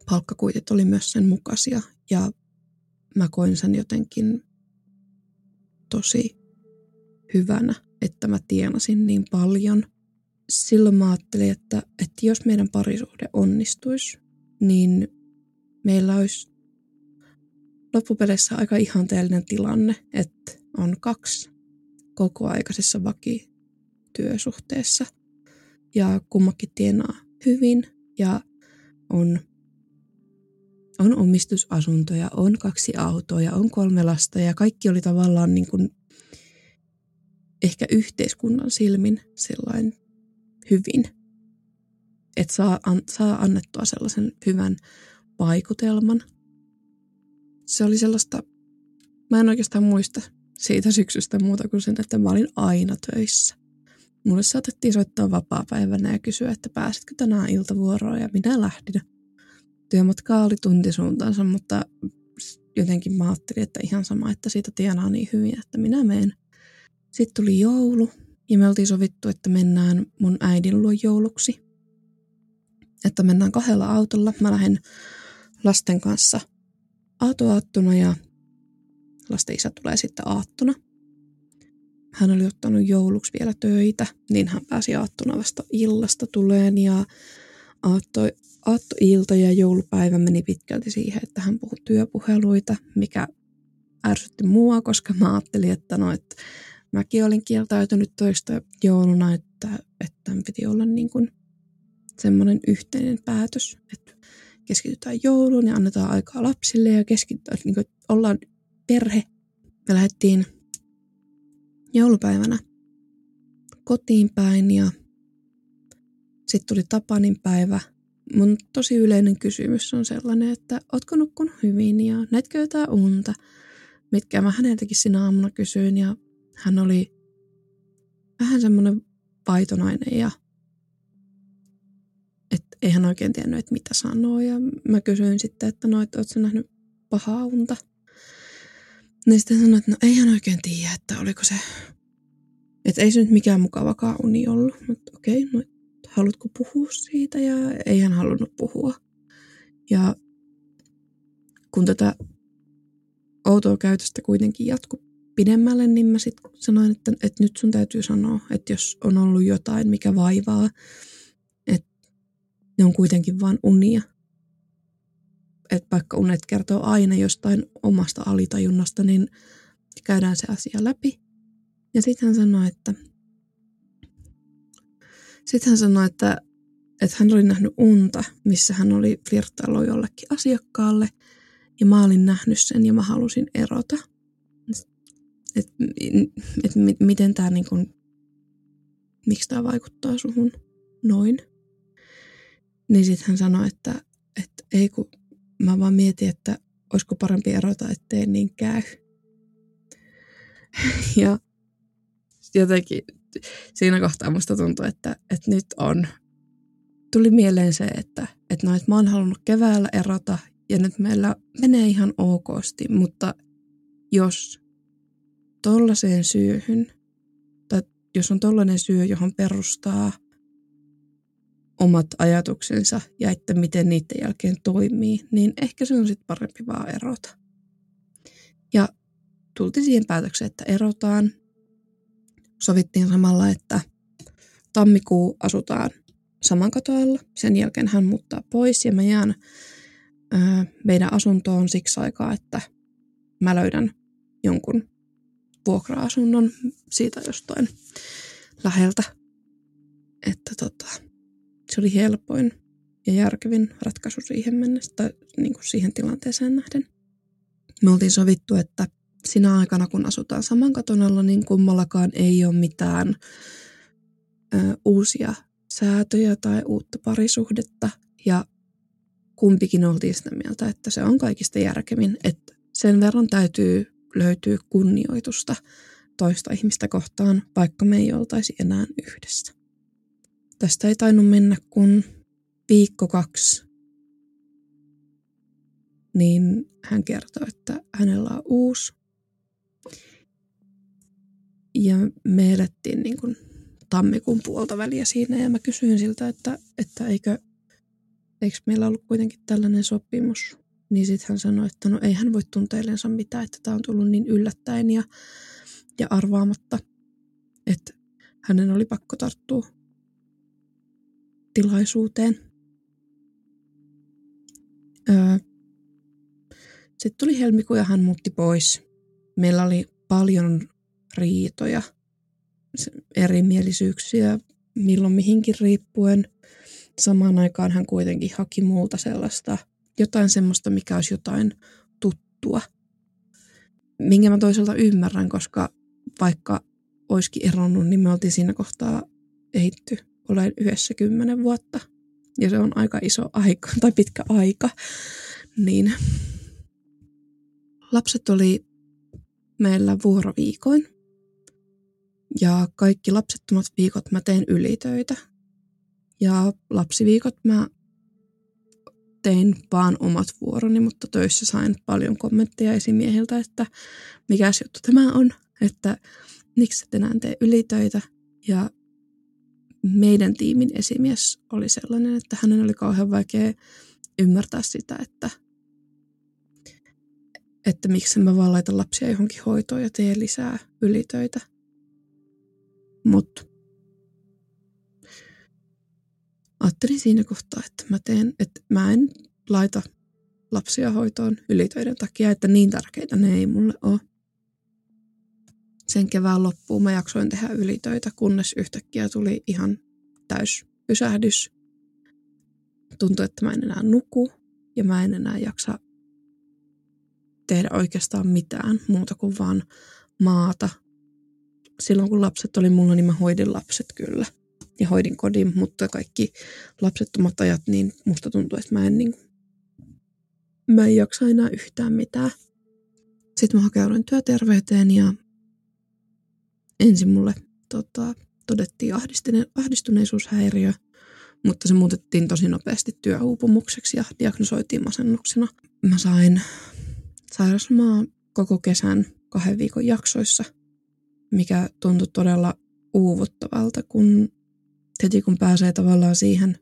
palkkakuitit oli myös sen mukaisia ja mä koin sen jotenkin tosi hyvänä, että mä tienasin niin paljon. Silloin mä ajattelin, että, että jos meidän parisuhde onnistuisi, niin meillä olisi loppupeleissä aika ihanteellinen tilanne, että on kaksi kokoaikaisessa vakityösuhteessa ja kummakin tienaa hyvin ja on on omistusasuntoja, on kaksi autoa ja on kolme lasta ja kaikki oli tavallaan niin kuin ehkä yhteiskunnan silmin sellainen hyvin. Että saa, an, saa annettua sellaisen hyvän vaikutelman. Se oli sellaista, mä en oikeastaan muista siitä syksystä muuta kuin sen, että mä olin aina töissä. Mulle saatettiin soittaa vapaa-päivänä ja kysyä, että pääsitkö tänään iltavuoroon ja minä lähdin työmatkaa oli tuntisuuntaansa, mutta jotenkin mä ajattelin, että ihan sama, että siitä tienaa niin hyvin, että minä menen. Sitten tuli joulu ja me oltiin sovittu, että mennään mun äidin luo jouluksi. Että mennään kahdella autolla. Mä lähden lasten kanssa aatoaattuna ja lasten isä tulee sitten aattuna. Hän oli ottanut jouluksi vielä töitä, niin hän pääsi aattuna vasta illasta tuleen ja aattoi aattoilta ja joulupäivä meni pitkälti siihen, että hän puhui työpuheluita, mikä ärsytti mua, koska mä ajattelin, että no, että mäkin olin kieltäytynyt toista jouluna, että, että tämän piti olla niin kuin semmoinen yhteinen päätös, että keskitytään jouluun ja annetaan aikaa lapsille ja keskitytään, niin kuin, ollaan perhe. Me lähdettiin joulupäivänä kotiin päin ja sitten tuli Tapanin päivä. Mun tosi yleinen kysymys on sellainen, että ootko nukkunut hyvin ja näetkö jotain unta? Mitkä mä häneltäkin sinä aamuna kysyin ja hän oli vähän semmoinen vaitonainen ja että ei hän oikein tiennyt, että mitä sanoo. Ja mä kysyin sitten, että no, että ootko nähnyt pahaa unta? Niin sitten sanoin, että no ei hän oikein tiedä, että oliko se, että ei se nyt mikään mukavakaan uni ollut. Mutta okei, no haluatko puhua siitä? Ja ei hän halunnut puhua. Ja kun tätä outoa käytöstä kuitenkin jatkui pidemmälle, niin mä sitten sanoin, että, että nyt sun täytyy sanoa, että jos on ollut jotain, mikä vaivaa, että ne on kuitenkin vain unia. Että vaikka unet kertoo aina jostain omasta alitajunnasta, niin käydään se asia läpi. Ja sitten hän sanoi, että sitten hän sanoi, että, että hän oli nähnyt unta, missä hän oli flirttaillut jollekin asiakkaalle. Ja mä olin nähnyt sen ja mä halusin erota. Että et, et, miten tämä niin kuin, miksi tämä vaikuttaa suhun noin. Niin sitten hän sanoi, että, että ei kun mä vaan mietin, että olisiko parempi erota, ettei niin käy. *laughs* ja jotenkin siinä kohtaa musta tuntui, että, että nyt on. Tuli mieleen se, että, että, no, että mä oon halunnut keväällä erota ja nyt meillä menee ihan okosti, mutta jos tollaiseen syyhyn, tai jos on tollainen syy, johon perustaa omat ajatuksensa ja että miten niiden jälkeen toimii, niin ehkä se on sitten parempi vaan erota. Ja tultiin siihen päätökseen, että erotaan sovittiin samalla, että tammikuu asutaan saman katoalla. Sen jälkeen hän muuttaa pois ja mä jään ö, meidän asuntoon siksi aikaa, että mä löydän jonkun vuokra-asunnon siitä jostain läheltä. Että tota, se oli helpoin ja järkevin ratkaisu siihen mennessä, tai niin kuin siihen tilanteeseen nähden. Me oltiin sovittu, että sinä aikana, kun asutaan saman katon alla, niin kummallakaan ei ole mitään ö, uusia säätöjä tai uutta parisuhdetta. Ja kumpikin oltiin sitä mieltä, että se on kaikista järkevin, että sen verran täytyy löytyä kunnioitusta toista ihmistä kohtaan, vaikka me ei oltaisi enää yhdessä. Tästä ei tainnut mennä kuin viikko kaksi, niin hän kertoi, että hänellä on uusi ja me elettiin niin kuin tammikuun puolta väliä siinä ja mä kysyin siltä, että, että eikö, eikö meillä ollut kuitenkin tällainen sopimus. Niin sitten hän sanoi, että no ei hän voi tunteillensa mitään, että tämä on tullut niin yllättäen ja, ja arvaamatta, että hänen oli pakko tarttua tilaisuuteen. Öö, sitten tuli helmikuu ja hän muutti pois. Meillä oli paljon riitoja, erimielisyyksiä milloin mihinkin riippuen. Samaan aikaan hän kuitenkin haki multa sellaista, jotain semmoista, mikä olisi jotain tuttua. Minkä mä toisaalta ymmärrän, koska vaikka olisikin eronnut, niin me oltiin siinä kohtaa ehitty olen yhdessä kymmenen vuotta. Ja se on aika iso aika, tai pitkä aika. Niin lapset oli meillä vuoroviikoin. Ja kaikki lapsettomat viikot mä teen ylitöitä. Ja lapsiviikot mä tein vaan omat vuoroni, mutta töissä sain paljon kommentteja esimiehiltä, että mikä juttu tämä on, että miksi et enää tee ylitöitä. Ja meidän tiimin esimies oli sellainen, että hänen oli kauhean vaikea ymmärtää sitä, että, että miksi mä vaan laitan lapsia johonkin hoitoon ja tee lisää ylitöitä. Mutta ajattelin siinä kohtaa, että mä teen, että mä en laita lapsia hoitoon ylitöiden takia, että niin tärkeitä ne ei mulle ole. Sen kevään loppuun mä jaksoin tehdä ylitöitä, kunnes yhtäkkiä tuli ihan täys pysähdys. Tuntui, että mä en enää nuku ja mä en enää jaksa tehdä oikeastaan mitään muuta kuin vaan maata. Silloin kun lapset oli mulla, niin mä hoidin lapset kyllä. Ja hoidin kodin, mutta kaikki lapsettomat ajat, niin musta tuntuu, että mä en, niin, mä en jaksa enää yhtään mitään. Sitten mä hakeuduin työterveyteen ja ensin mulle tota, todettiin ahdistuneisuushäiriö, mutta se muutettiin tosi nopeasti työuupumukseksi ja diagnosoitiin masennuksena. Mä sain sairauslomaa koko kesän kahden viikon jaksoissa, mikä tuntui todella uuvuttavalta, kun heti kun pääsee tavallaan siihen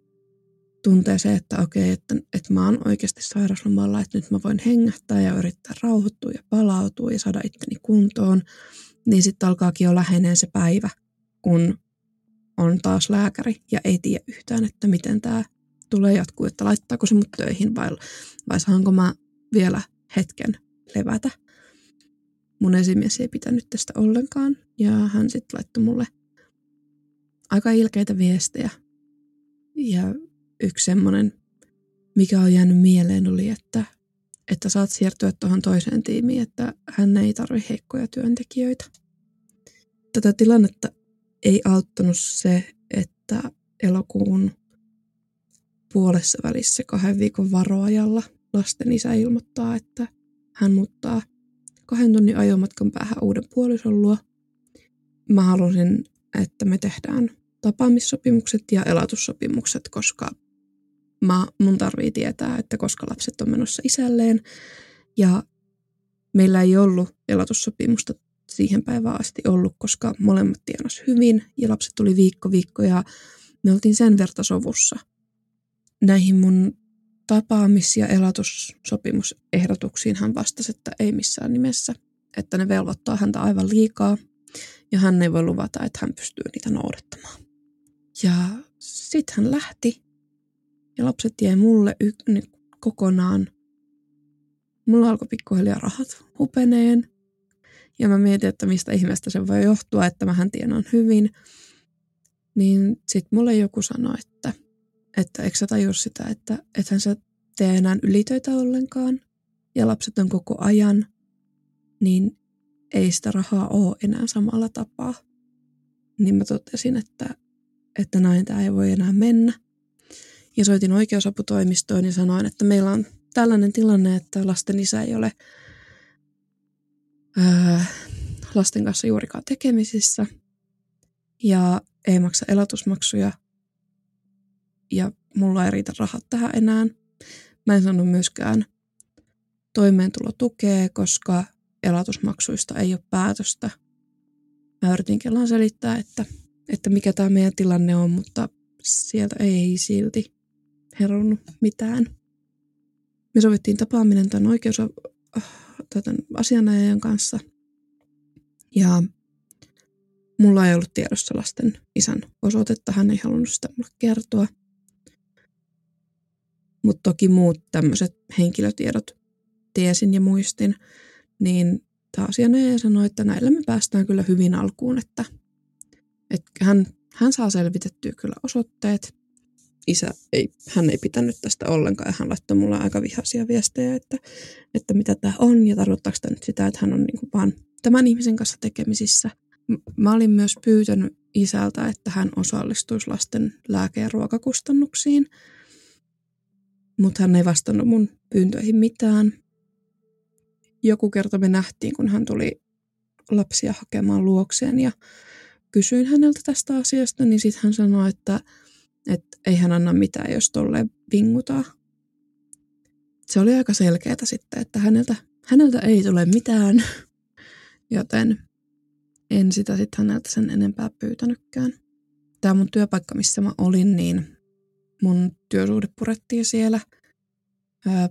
tunteeseen, että okei, että, että mä oon oikeasti sairauslomalla, että nyt mä voin hengähtää ja yrittää rauhoittua ja palautua ja saada itteni kuntoon, niin sitten alkaakin jo läheneen se päivä, kun on taas lääkäri ja ei tiedä yhtään, että miten tämä tulee jatkuu, että laittaako se mut töihin vai, vai saanko mä vielä hetken levätä. Mun esimies ei pitänyt tästä ollenkaan ja hän sitten laittoi mulle aika ilkeitä viestejä. Ja yksi semmoinen, mikä on jäänyt mieleen, oli, että, että saat siirtyä tuohon toiseen tiimiin, että hän ei tarvi heikkoja työntekijöitä. Tätä tilannetta ei auttanut se, että elokuun puolessa välissä kahden viikon varoajalla lasten isä ilmoittaa, että hän muuttaa kahden tunnin ajomatkan päähän uuden puolison luo. Mä halusin, että me tehdään tapaamissopimukset ja elatussopimukset, koska mä, mun tarvii tietää, että koska lapset on menossa isälleen. Ja meillä ei ollut elatussopimusta siihen päivään asti ollut, koska molemmat tienas hyvin ja lapset tuli viikko viikko ja me oltiin sen verta sovussa. Näihin mun tapaamis- ja elatussopimusehdotuksiin hän vastasi, että ei missään nimessä, että ne velvoittaa häntä aivan liikaa ja hän ei voi luvata, että hän pystyy niitä noudattamaan. Ja sitten hän lähti ja lapset jäi mulle y- niin kokonaan. Mulla alkoi pikkuhiljaa rahat hupeneen ja mä mietin, että mistä ihmeestä se voi johtua, että mähän tienaan hyvin. Niin sit mulle joku sanoi, että, että eikö sä tajua sitä, että ethän sä tee enää ylitöitä ollenkaan ja lapset on koko ajan, niin ei sitä rahaa ole enää samalla tapaa. Niin mä totesin, että, että näin tämä ei voi enää mennä. Ja soitin oikeusaputoimistoon ja sanoin, että meillä on tällainen tilanne, että lasten isä ei ole öö, lasten kanssa juurikaan tekemisissä ja ei maksa elatusmaksuja ja mulla ei riitä rahat tähän enää. Mä en saanut myöskään toimeentulotukea, koska elatusmaksuista ei ole päätöstä. Mä yritin Kelaan selittää, että, että mikä tämä meidän tilanne on, mutta sieltä ei silti heronnut mitään. Me sovittiin tapaaminen tämän oikeus tämän asianajajan kanssa. Ja mulla ei ollut tiedossa lasten isän osoitetta, hän ei halunnut sitä mulle kertoa. Mutta toki muut tämmöiset henkilötiedot tiesin ja muistin, niin tämä asianajaja sanoi, että näillä me päästään kyllä hyvin alkuun, että, että hän, hän saa selvitettyä kyllä osoitteet isä ei, hän ei pitänyt tästä ollenkaan ja hän laittoi mulle aika vihaisia viestejä, että, että mitä tämä on ja tarkoittaako tämä nyt sitä, että hän on niin kuin vaan tämän ihmisen kanssa tekemisissä. Mä olin myös pyytänyt isältä, että hän osallistuisi lasten lääke- ja ruokakustannuksiin, mutta hän ei vastannut mun pyyntöihin mitään. Joku kerta me nähtiin, kun hän tuli lapsia hakemaan luokseen ja kysyin häneltä tästä asiasta, niin sitten hän sanoi, että että ei hän anna mitään, jos tolle vingutaa. Se oli aika selkeää sitten, että häneltä, häneltä ei tule mitään, joten en sitä sitten häneltä sen enempää pyytänytkään. Tämä mun työpaikka, missä mä olin, niin mun työsuhde purettiin siellä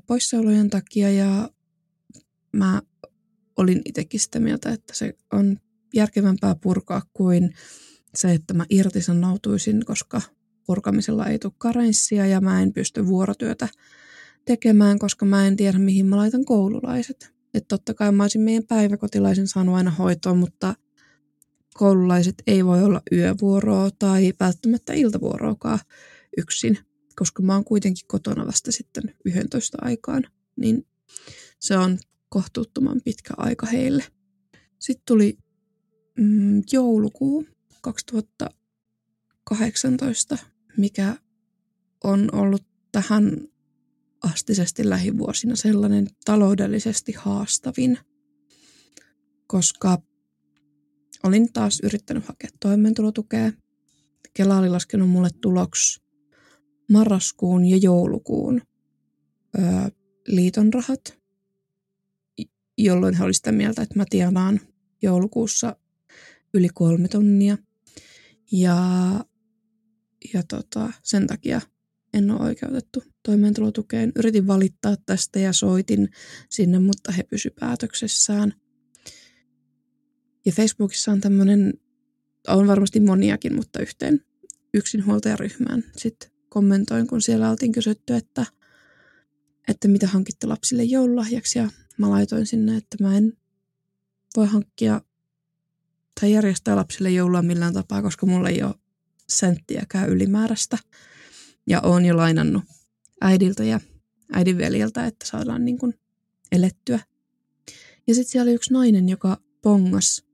poissaolojen takia ja mä olin itsekin sitä mieltä, että se on järkevämpää purkaa kuin se, että mä irtisanoutuisin, koska purkamisella ei tule karenssia ja mä en pysty vuorotyötä tekemään, koska mä en tiedä, mihin mä laitan koululaiset. Että totta kai mä olisin meidän päiväkotilaisen saanut aina hoitoa, mutta koululaiset ei voi olla yövuoroa tai välttämättä iltavuoroakaan yksin, koska mä oon kuitenkin kotona vasta sitten 11 aikaan, niin se on kohtuuttoman pitkä aika heille. Sitten tuli mm, joulukuu 2018, mikä on ollut tähän astisesti lähivuosina sellainen taloudellisesti haastavin, koska olin taas yrittänyt hakea toimeentulotukea. Kela oli laskenut mulle tuloksi marraskuun ja joulukuun öö, liiton rahat, jolloin he olisivat sitä mieltä, että mä tienaan joulukuussa yli kolme tonnia. Ja, ja tota, sen takia en ole oikeutettu toimeentulotukeen. Yritin valittaa tästä ja soitin sinne, mutta he pysy päätöksessään. Ja Facebookissa on tämmöinen, on varmasti moniakin, mutta yhteen yksinhuoltajaryhmään sitten kommentoin, kun siellä oltiin kysytty, että, että mitä hankitte lapsille joululahjaksi. Ja mä laitoin sinne, että mä en voi hankkia tai järjestää lapsille joulua millään tapaa, koska mulla ei ole senttiäkään ylimääräistä. Ja oon jo lainannut äidiltä ja äidin veljeltä, että saadaan niin kuin elettyä. Ja sitten siellä oli yksi nainen, joka pongas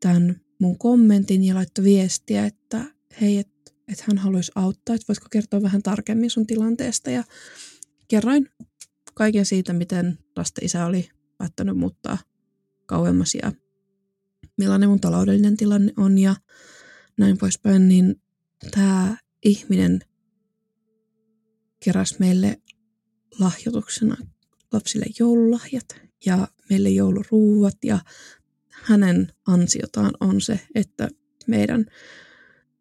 tämän mun kommentin ja laittoi viestiä, että hei, että et hän haluaisi auttaa, että voisiko kertoa vähän tarkemmin sun tilanteesta. Ja kerroin kaiken siitä, miten lasten isä oli päättänyt muuttaa kauemmas ja millainen mun taloudellinen tilanne on ja näin poispäin, niin tämä ihminen keräsi meille lahjoituksena lapsille joululahjat ja meille jouluruuat ja hänen ansiotaan on se, että meidän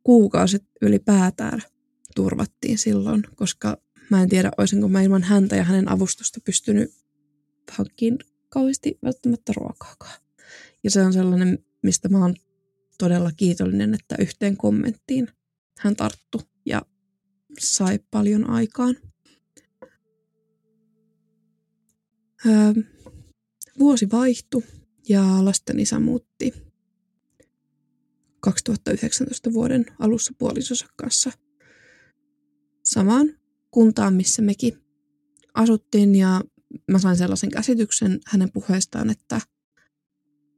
kuukausit ylipäätään turvattiin silloin, koska mä en tiedä, olisinko mä ilman häntä ja hänen avustusta pystynyt hankkiin kauheasti välttämättä ruokaakaan. Ja se on sellainen, mistä mä oon todella kiitollinen, että yhteen kommenttiin hän tarttu ja sai paljon aikaan. Öö, vuosi vaihtui ja lasten isä muutti 2019 vuoden alussa puolisonsa kanssa samaan kuntaan, missä mekin asuttiin ja mä sain sellaisen käsityksen hänen puheestaan, että,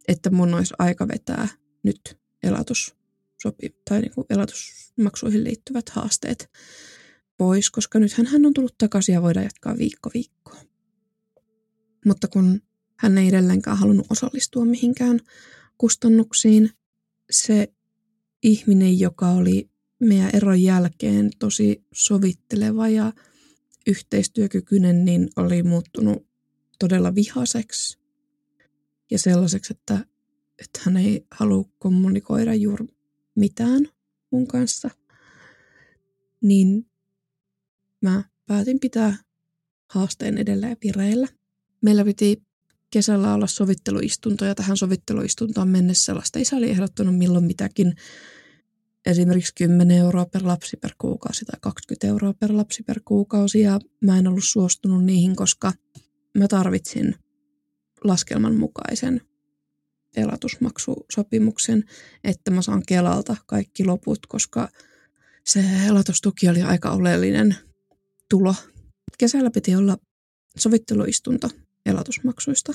että mun olisi aika vetää nyt elatus sopi, tai niin kuin elatusmaksuihin liittyvät haasteet pois, koska nythän hän on tullut takaisin ja voidaan jatkaa viikko viikkoa. Mutta kun hän ei edelleenkään halunnut osallistua mihinkään kustannuksiin, se ihminen, joka oli meidän eron jälkeen tosi sovitteleva ja yhteistyökykyinen, niin oli muuttunut todella vihaseksi ja sellaiseksi, että, että hän ei halua kommunikoida juuri mitään mun kanssa, niin mä päätin pitää haasteen edelleen vireillä. Meillä piti kesällä olla sovitteluistunto ja tähän sovitteluistuntoon mennessä lasta isä oli ehdottanut milloin mitäkin. Esimerkiksi 10 euroa per lapsi per kuukausi tai 20 euroa per lapsi per kuukausi. Ja mä en ollut suostunut niihin, koska mä tarvitsin laskelman mukaisen elatusmaksusopimuksen, että mä saan Kelalta kaikki loput, koska se elatustuki oli aika oleellinen tulo. Kesällä piti olla sovitteluistunto elatusmaksuista.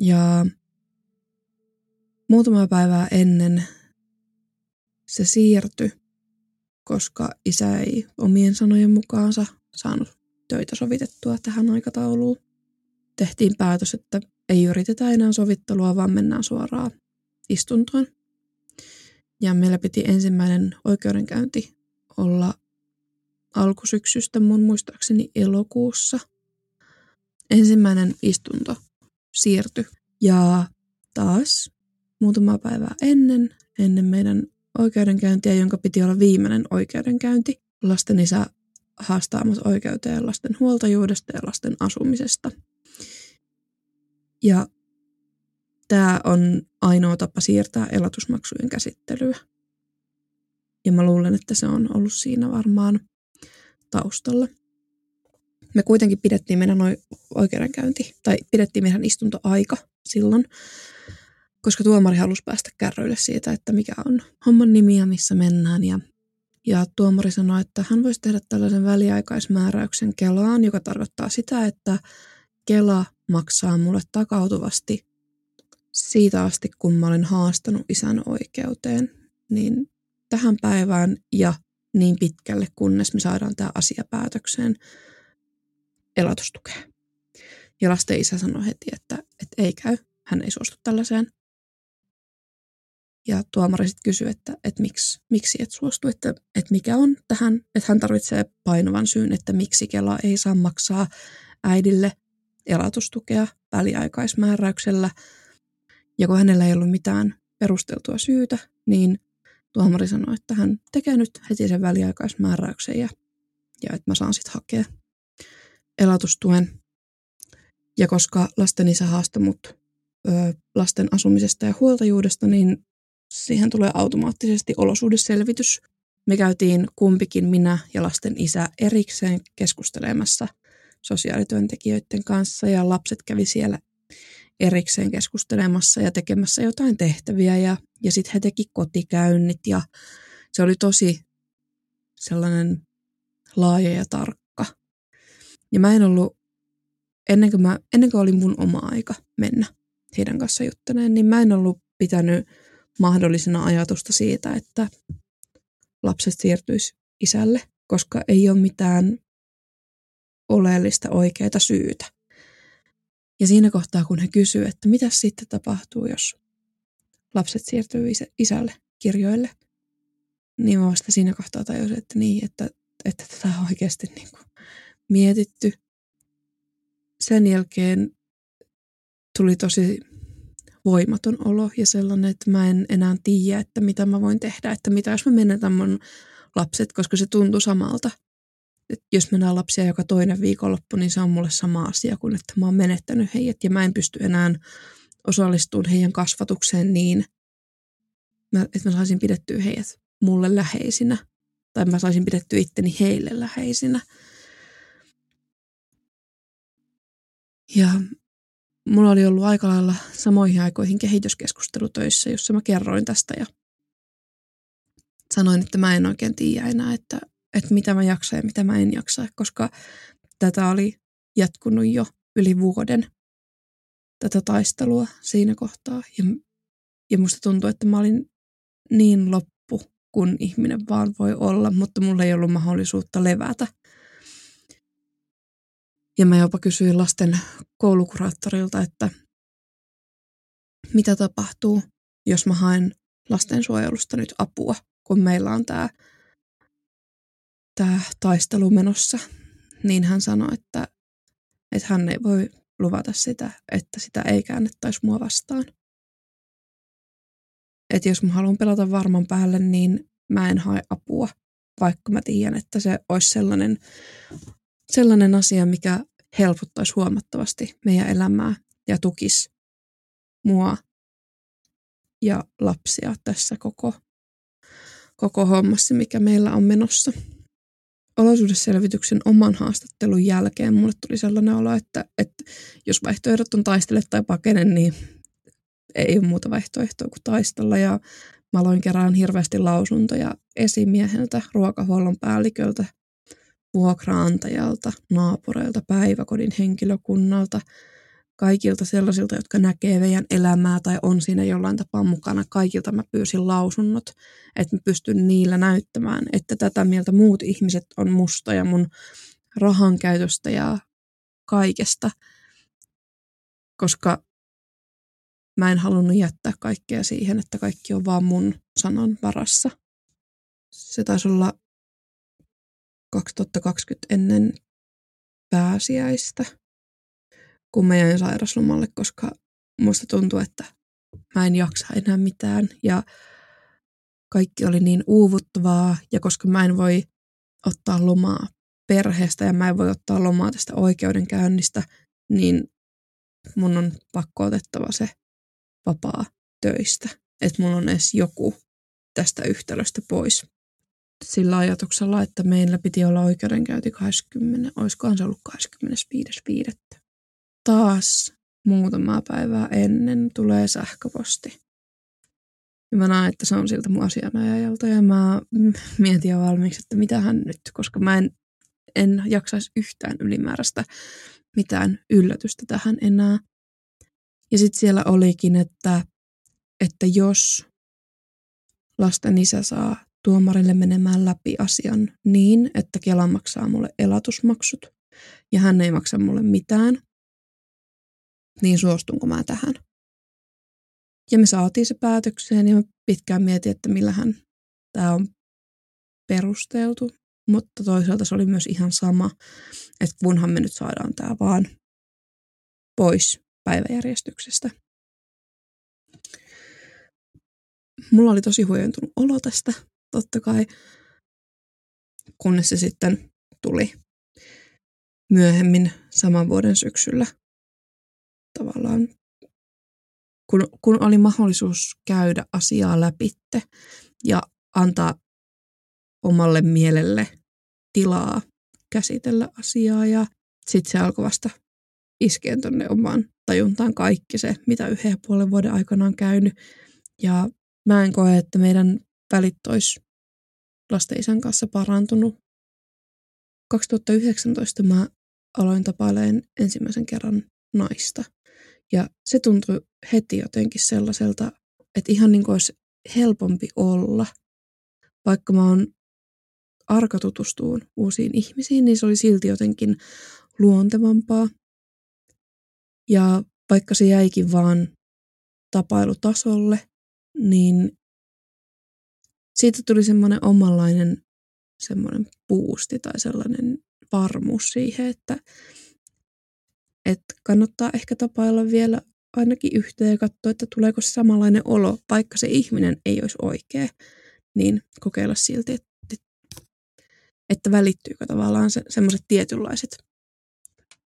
Ja muutama päivää ennen se siirtyi, koska isä ei omien sanojen mukaansa saanut töitä sovitettua tähän aikatauluun. Tehtiin päätös, että ei yritetä enää sovittelua, vaan mennään suoraan istuntoon. Ja meillä piti ensimmäinen oikeudenkäynti olla alkusyksystä mun muistaakseni elokuussa. Ensimmäinen istunto siirtyi ja taas muutama päivää ennen, ennen meidän oikeudenkäyntiä, jonka piti olla viimeinen oikeudenkäynti. Lasten isä haastaa oikeuteen lasten huoltajuudesta ja lasten asumisesta. Ja tämä on ainoa tapa siirtää elatusmaksujen käsittelyä. Ja mä luulen, että se on ollut siinä varmaan taustalla. Me kuitenkin pidettiin meidän oikeudenkäynti, tai pidettiin meidän istuntoaika silloin, koska tuomari halusi päästä kärryille siitä, että mikä on homman nimi ja missä mennään. Ja, ja tuomari sanoi, että hän voisi tehdä tällaisen väliaikaismääräyksen Kelaan, joka tarkoittaa sitä, että Kela maksaa mulle takautuvasti siitä asti, kun mä olen haastanut isän oikeuteen, niin tähän päivään ja niin pitkälle, kunnes me saadaan tämä asia päätökseen elatustukea. Ja lasten isä sanoi heti, että, että ei käy, hän ei suostu tällaiseen. Ja tuomari sitten kysyi, että, että miksi, miksi et suostu, että, että mikä on tähän, että hän tarvitsee painovan syyn, että miksi Kela ei saa maksaa äidille elatustukea väliaikaismääräyksellä. Ja kun hänellä ei ollut mitään perusteltua syytä, niin tuomari sanoi, että hän tekee nyt heti sen väliaikaismääräyksen ja, ja että mä saan sitten hakea elatustuen. Ja koska lasten isä haastoi mut ö, lasten asumisesta ja huoltajuudesta, niin siihen tulee automaattisesti olosuhdeselvitys. Me käytiin kumpikin minä ja lasten isä erikseen keskustelemassa sosiaalityöntekijöiden kanssa ja lapset kävi siellä erikseen keskustelemassa ja tekemässä jotain tehtäviä ja, ja sitten he teki kotikäynnit ja se oli tosi sellainen laaja ja tarkka. Ja mä en ollut, ennen kuin, mä, ennen kuin oli mun oma aika mennä heidän kanssa juttaneen, niin mä en ollut pitänyt mahdollisena ajatusta siitä, että lapset siirtyisi isälle, koska ei ole mitään oleellista oikeaa syytä. Ja siinä kohtaa, kun he kysyvät, että mitä sitten tapahtuu, jos lapset siirtyy isälle kirjoille, niin mä vasta siinä kohtaa tajusin, että niin, että, että tätä on oikeasti niin kuin mietitty. Sen jälkeen tuli tosi voimaton olo ja sellainen, että mä en enää tiedä, että mitä mä voin tehdä, että mitä jos mä menetän mun lapset, koska se tuntui samalta. Et jos mennään lapsia joka toinen viikonloppu, niin se on mulle sama asia kuin, että mä oon menettänyt heidät ja mä en pysty enää osallistumaan heidän kasvatukseen niin, että mä saisin pidettyä heidät mulle läheisinä tai mä saisin pidettyä itteni heille läheisinä. Ja mulla oli ollut aika lailla samoihin aikoihin kehityskeskustelutöissä, jossa mä kerroin tästä ja sanoin, että mä en oikein tiedä enää, että, että mitä mä jaksan ja mitä mä en jaksa, koska tätä oli jatkunut jo yli vuoden, tätä taistelua siinä kohtaa. Ja, ja musta tuntui, että mä olin niin loppu, kun ihminen vaan voi olla, mutta mulla ei ollut mahdollisuutta levätä – ja mä jopa kysyin lasten koulukuraattorilta, että mitä tapahtuu, jos mä haen lastensuojelusta nyt apua, kun meillä on tämä tää taistelu menossa. Niin hän sanoi, että, että hän ei voi luvata sitä, että sitä ei käännettäisi mua vastaan. Että jos mä haluan pelata varman päälle, niin mä en hae apua, vaikka mä tiedän, että se olisi sellainen, sellainen asia, mikä helpottaisi huomattavasti meidän elämää ja tukisi mua ja lapsia tässä koko, koko hommassa, mikä meillä on menossa. Olosuhdeselvityksen oman haastattelun jälkeen mulle tuli sellainen olo, että, että jos vaihtoehdot on taistele tai pakene, niin ei ole muuta vaihtoehtoa kuin taistella. Ja mä aloin kerään hirveästi lausuntoja esimieheltä, ruokahuollon päälliköltä, vuokraantajalta, naapureilta, päiväkodin henkilökunnalta, kaikilta sellaisilta, jotka näkee meidän elämää tai on siinä jollain tapaa mukana. Kaikilta mä pyysin lausunnot, että mä pystyn niillä näyttämään, että tätä mieltä muut ihmiset on musta ja mun rahan käytöstä ja kaikesta, koska mä en halunnut jättää kaikkea siihen, että kaikki on vaan mun sanan varassa. Se taisi olla 2020 ennen pääsiäistä, kun mä jäin sairaslomalle, koska musta tuntuu, että mä en jaksa enää mitään ja kaikki oli niin uuvuttavaa ja koska mä en voi ottaa lomaa perheestä ja mä en voi ottaa lomaa tästä oikeudenkäynnistä, niin mun on pakko otettava se vapaa töistä, että mulla on edes joku tästä yhtälöstä pois. Sillä ajatuksella, että meillä piti olla oikeudenkäynti 20, olisikohan se ollut 25.5. Taas muutamaa päivää ennen tulee sähköposti. Ja mä näen, että se on siltä mun asianajajalta ja mä *laughs* mietin jo valmiiksi, että mitä hän nyt, koska mä en, en jaksaisi yhtään ylimääräistä mitään yllätystä tähän enää. Ja sitten siellä olikin, että, että jos lasten isä saa tuomarille menemään läpi asian niin, että Kela maksaa mulle elatusmaksut ja hän ei maksa mulle mitään, niin suostunko mä tähän? Ja me saatiin se päätökseen ja mä pitkään mietin, että millähän tämä on perusteltu. Mutta toisaalta se oli myös ihan sama, että kunhan me nyt saadaan tämä vaan pois päiväjärjestyksestä. Mulla oli tosi huojentunut olo tästä, totta kai, kunnes se sitten tuli myöhemmin saman vuoden syksyllä tavallaan, kun, kun oli mahdollisuus käydä asiaa läpitte ja antaa omalle mielelle tilaa käsitellä asiaa ja sitten se alkoi vasta iskeen tuonne omaan tajuntaan kaikki se, mitä yhden ja puolen vuoden aikana on käynyt. Ja mä en koe, että meidän välit olisi lasten isän kanssa parantunut. 2019 mä aloin tapailemaan ensimmäisen kerran naista. Ja se tuntui heti jotenkin sellaiselta, että ihan niin kuin olisi helpompi olla. Vaikka mä oon arka tutustuun uusiin ihmisiin, niin se oli silti jotenkin luontevampaa. Ja vaikka se jäikin vaan tapailutasolle, niin siitä tuli semmoinen omanlainen semmoinen puusti tai sellainen varmuus siihen, että, että kannattaa ehkä tapailla vielä ainakin yhteen ja katsoa, että tuleeko samanlainen olo, vaikka se ihminen ei olisi oikea, niin kokeilla silti, että, että välittyykö tavallaan se, semmoiset tietynlaiset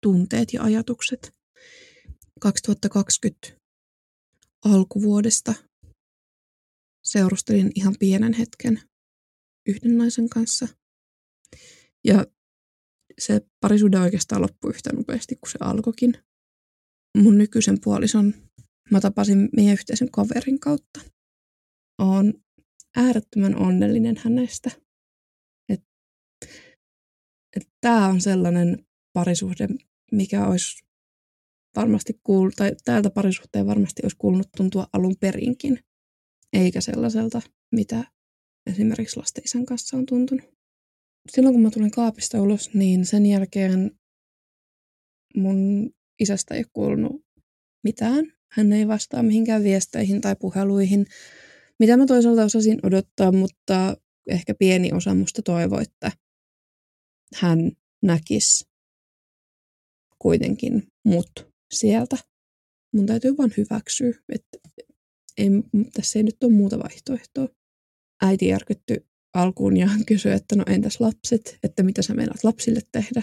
tunteet ja ajatukset. 2020 alkuvuodesta seurustelin ihan pienen hetken yhden naisen kanssa. Ja se parisuhde oikeastaan loppui yhtä nopeasti kuin se alkoikin. Mun nykyisen puolison mä tapasin meidän yhteisen kaverin kautta. Oon äärettömän onnellinen hänestä. Et, et tää on sellainen parisuhde, mikä olisi varmasti kuul, tai täältä parisuhteen varmasti olisi kuulunut tuntua alun perinkin, eikä sellaiselta, mitä esimerkiksi lasten isän kanssa on tuntunut. Silloin kun mä tulin kaapista ulos, niin sen jälkeen mun isästä ei kuulunut mitään. Hän ei vastaa mihinkään viesteihin tai puheluihin, mitä mä toisaalta osasin odottaa, mutta ehkä pieni osa musta toivoi, että hän näkisi kuitenkin mut sieltä. Mun täytyy vaan hyväksyä, että ei, tässä ei nyt ole muuta vaihtoehtoa. Äiti järkytty alkuun ja *laughs* kysyi, että no entäs lapset, että mitä sä meinaat lapsille tehdä.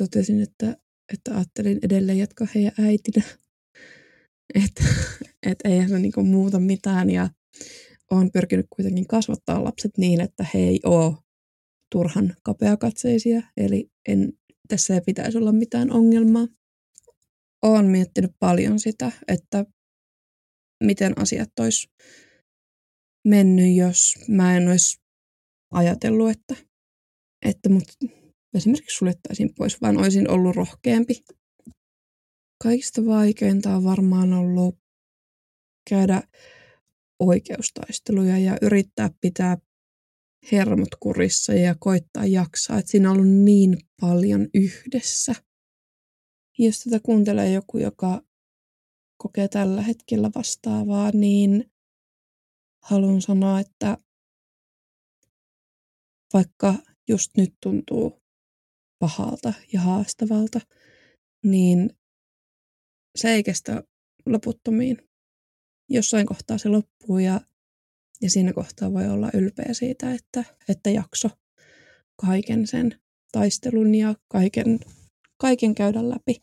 Totesin, että, että ajattelin edelleen jatkaa heidän äitinä. *laughs* Että et eihän se niinku muuta mitään ja olen pyrkinyt kuitenkin kasvattaa lapset niin, että he ei ole turhan kapeakatseisia, eli en, tässä ei pitäisi olla mitään ongelmaa. Olen miettinyt paljon sitä, että miten asiat olisi mennyt, jos mä en olisi ajatellut, että, että mut esimerkiksi suljettaisiin pois, vaan olisin ollut rohkeampi. Kaikista vaikeinta on varmaan ollut käydä oikeustaisteluja ja yrittää pitää hermot kurissa ja koittaa jaksaa. Että siinä on ollut niin paljon yhdessä. Jos tätä kuuntelee joku, joka kokee tällä hetkellä vastaavaa, niin haluan sanoa, että vaikka just nyt tuntuu pahalta ja haastavalta, niin se ei kestä loputtomiin. Jossain kohtaa se loppuu ja, ja siinä kohtaa voi olla ylpeä siitä, että, että jakso kaiken sen taistelun ja kaiken, kaiken käydä läpi.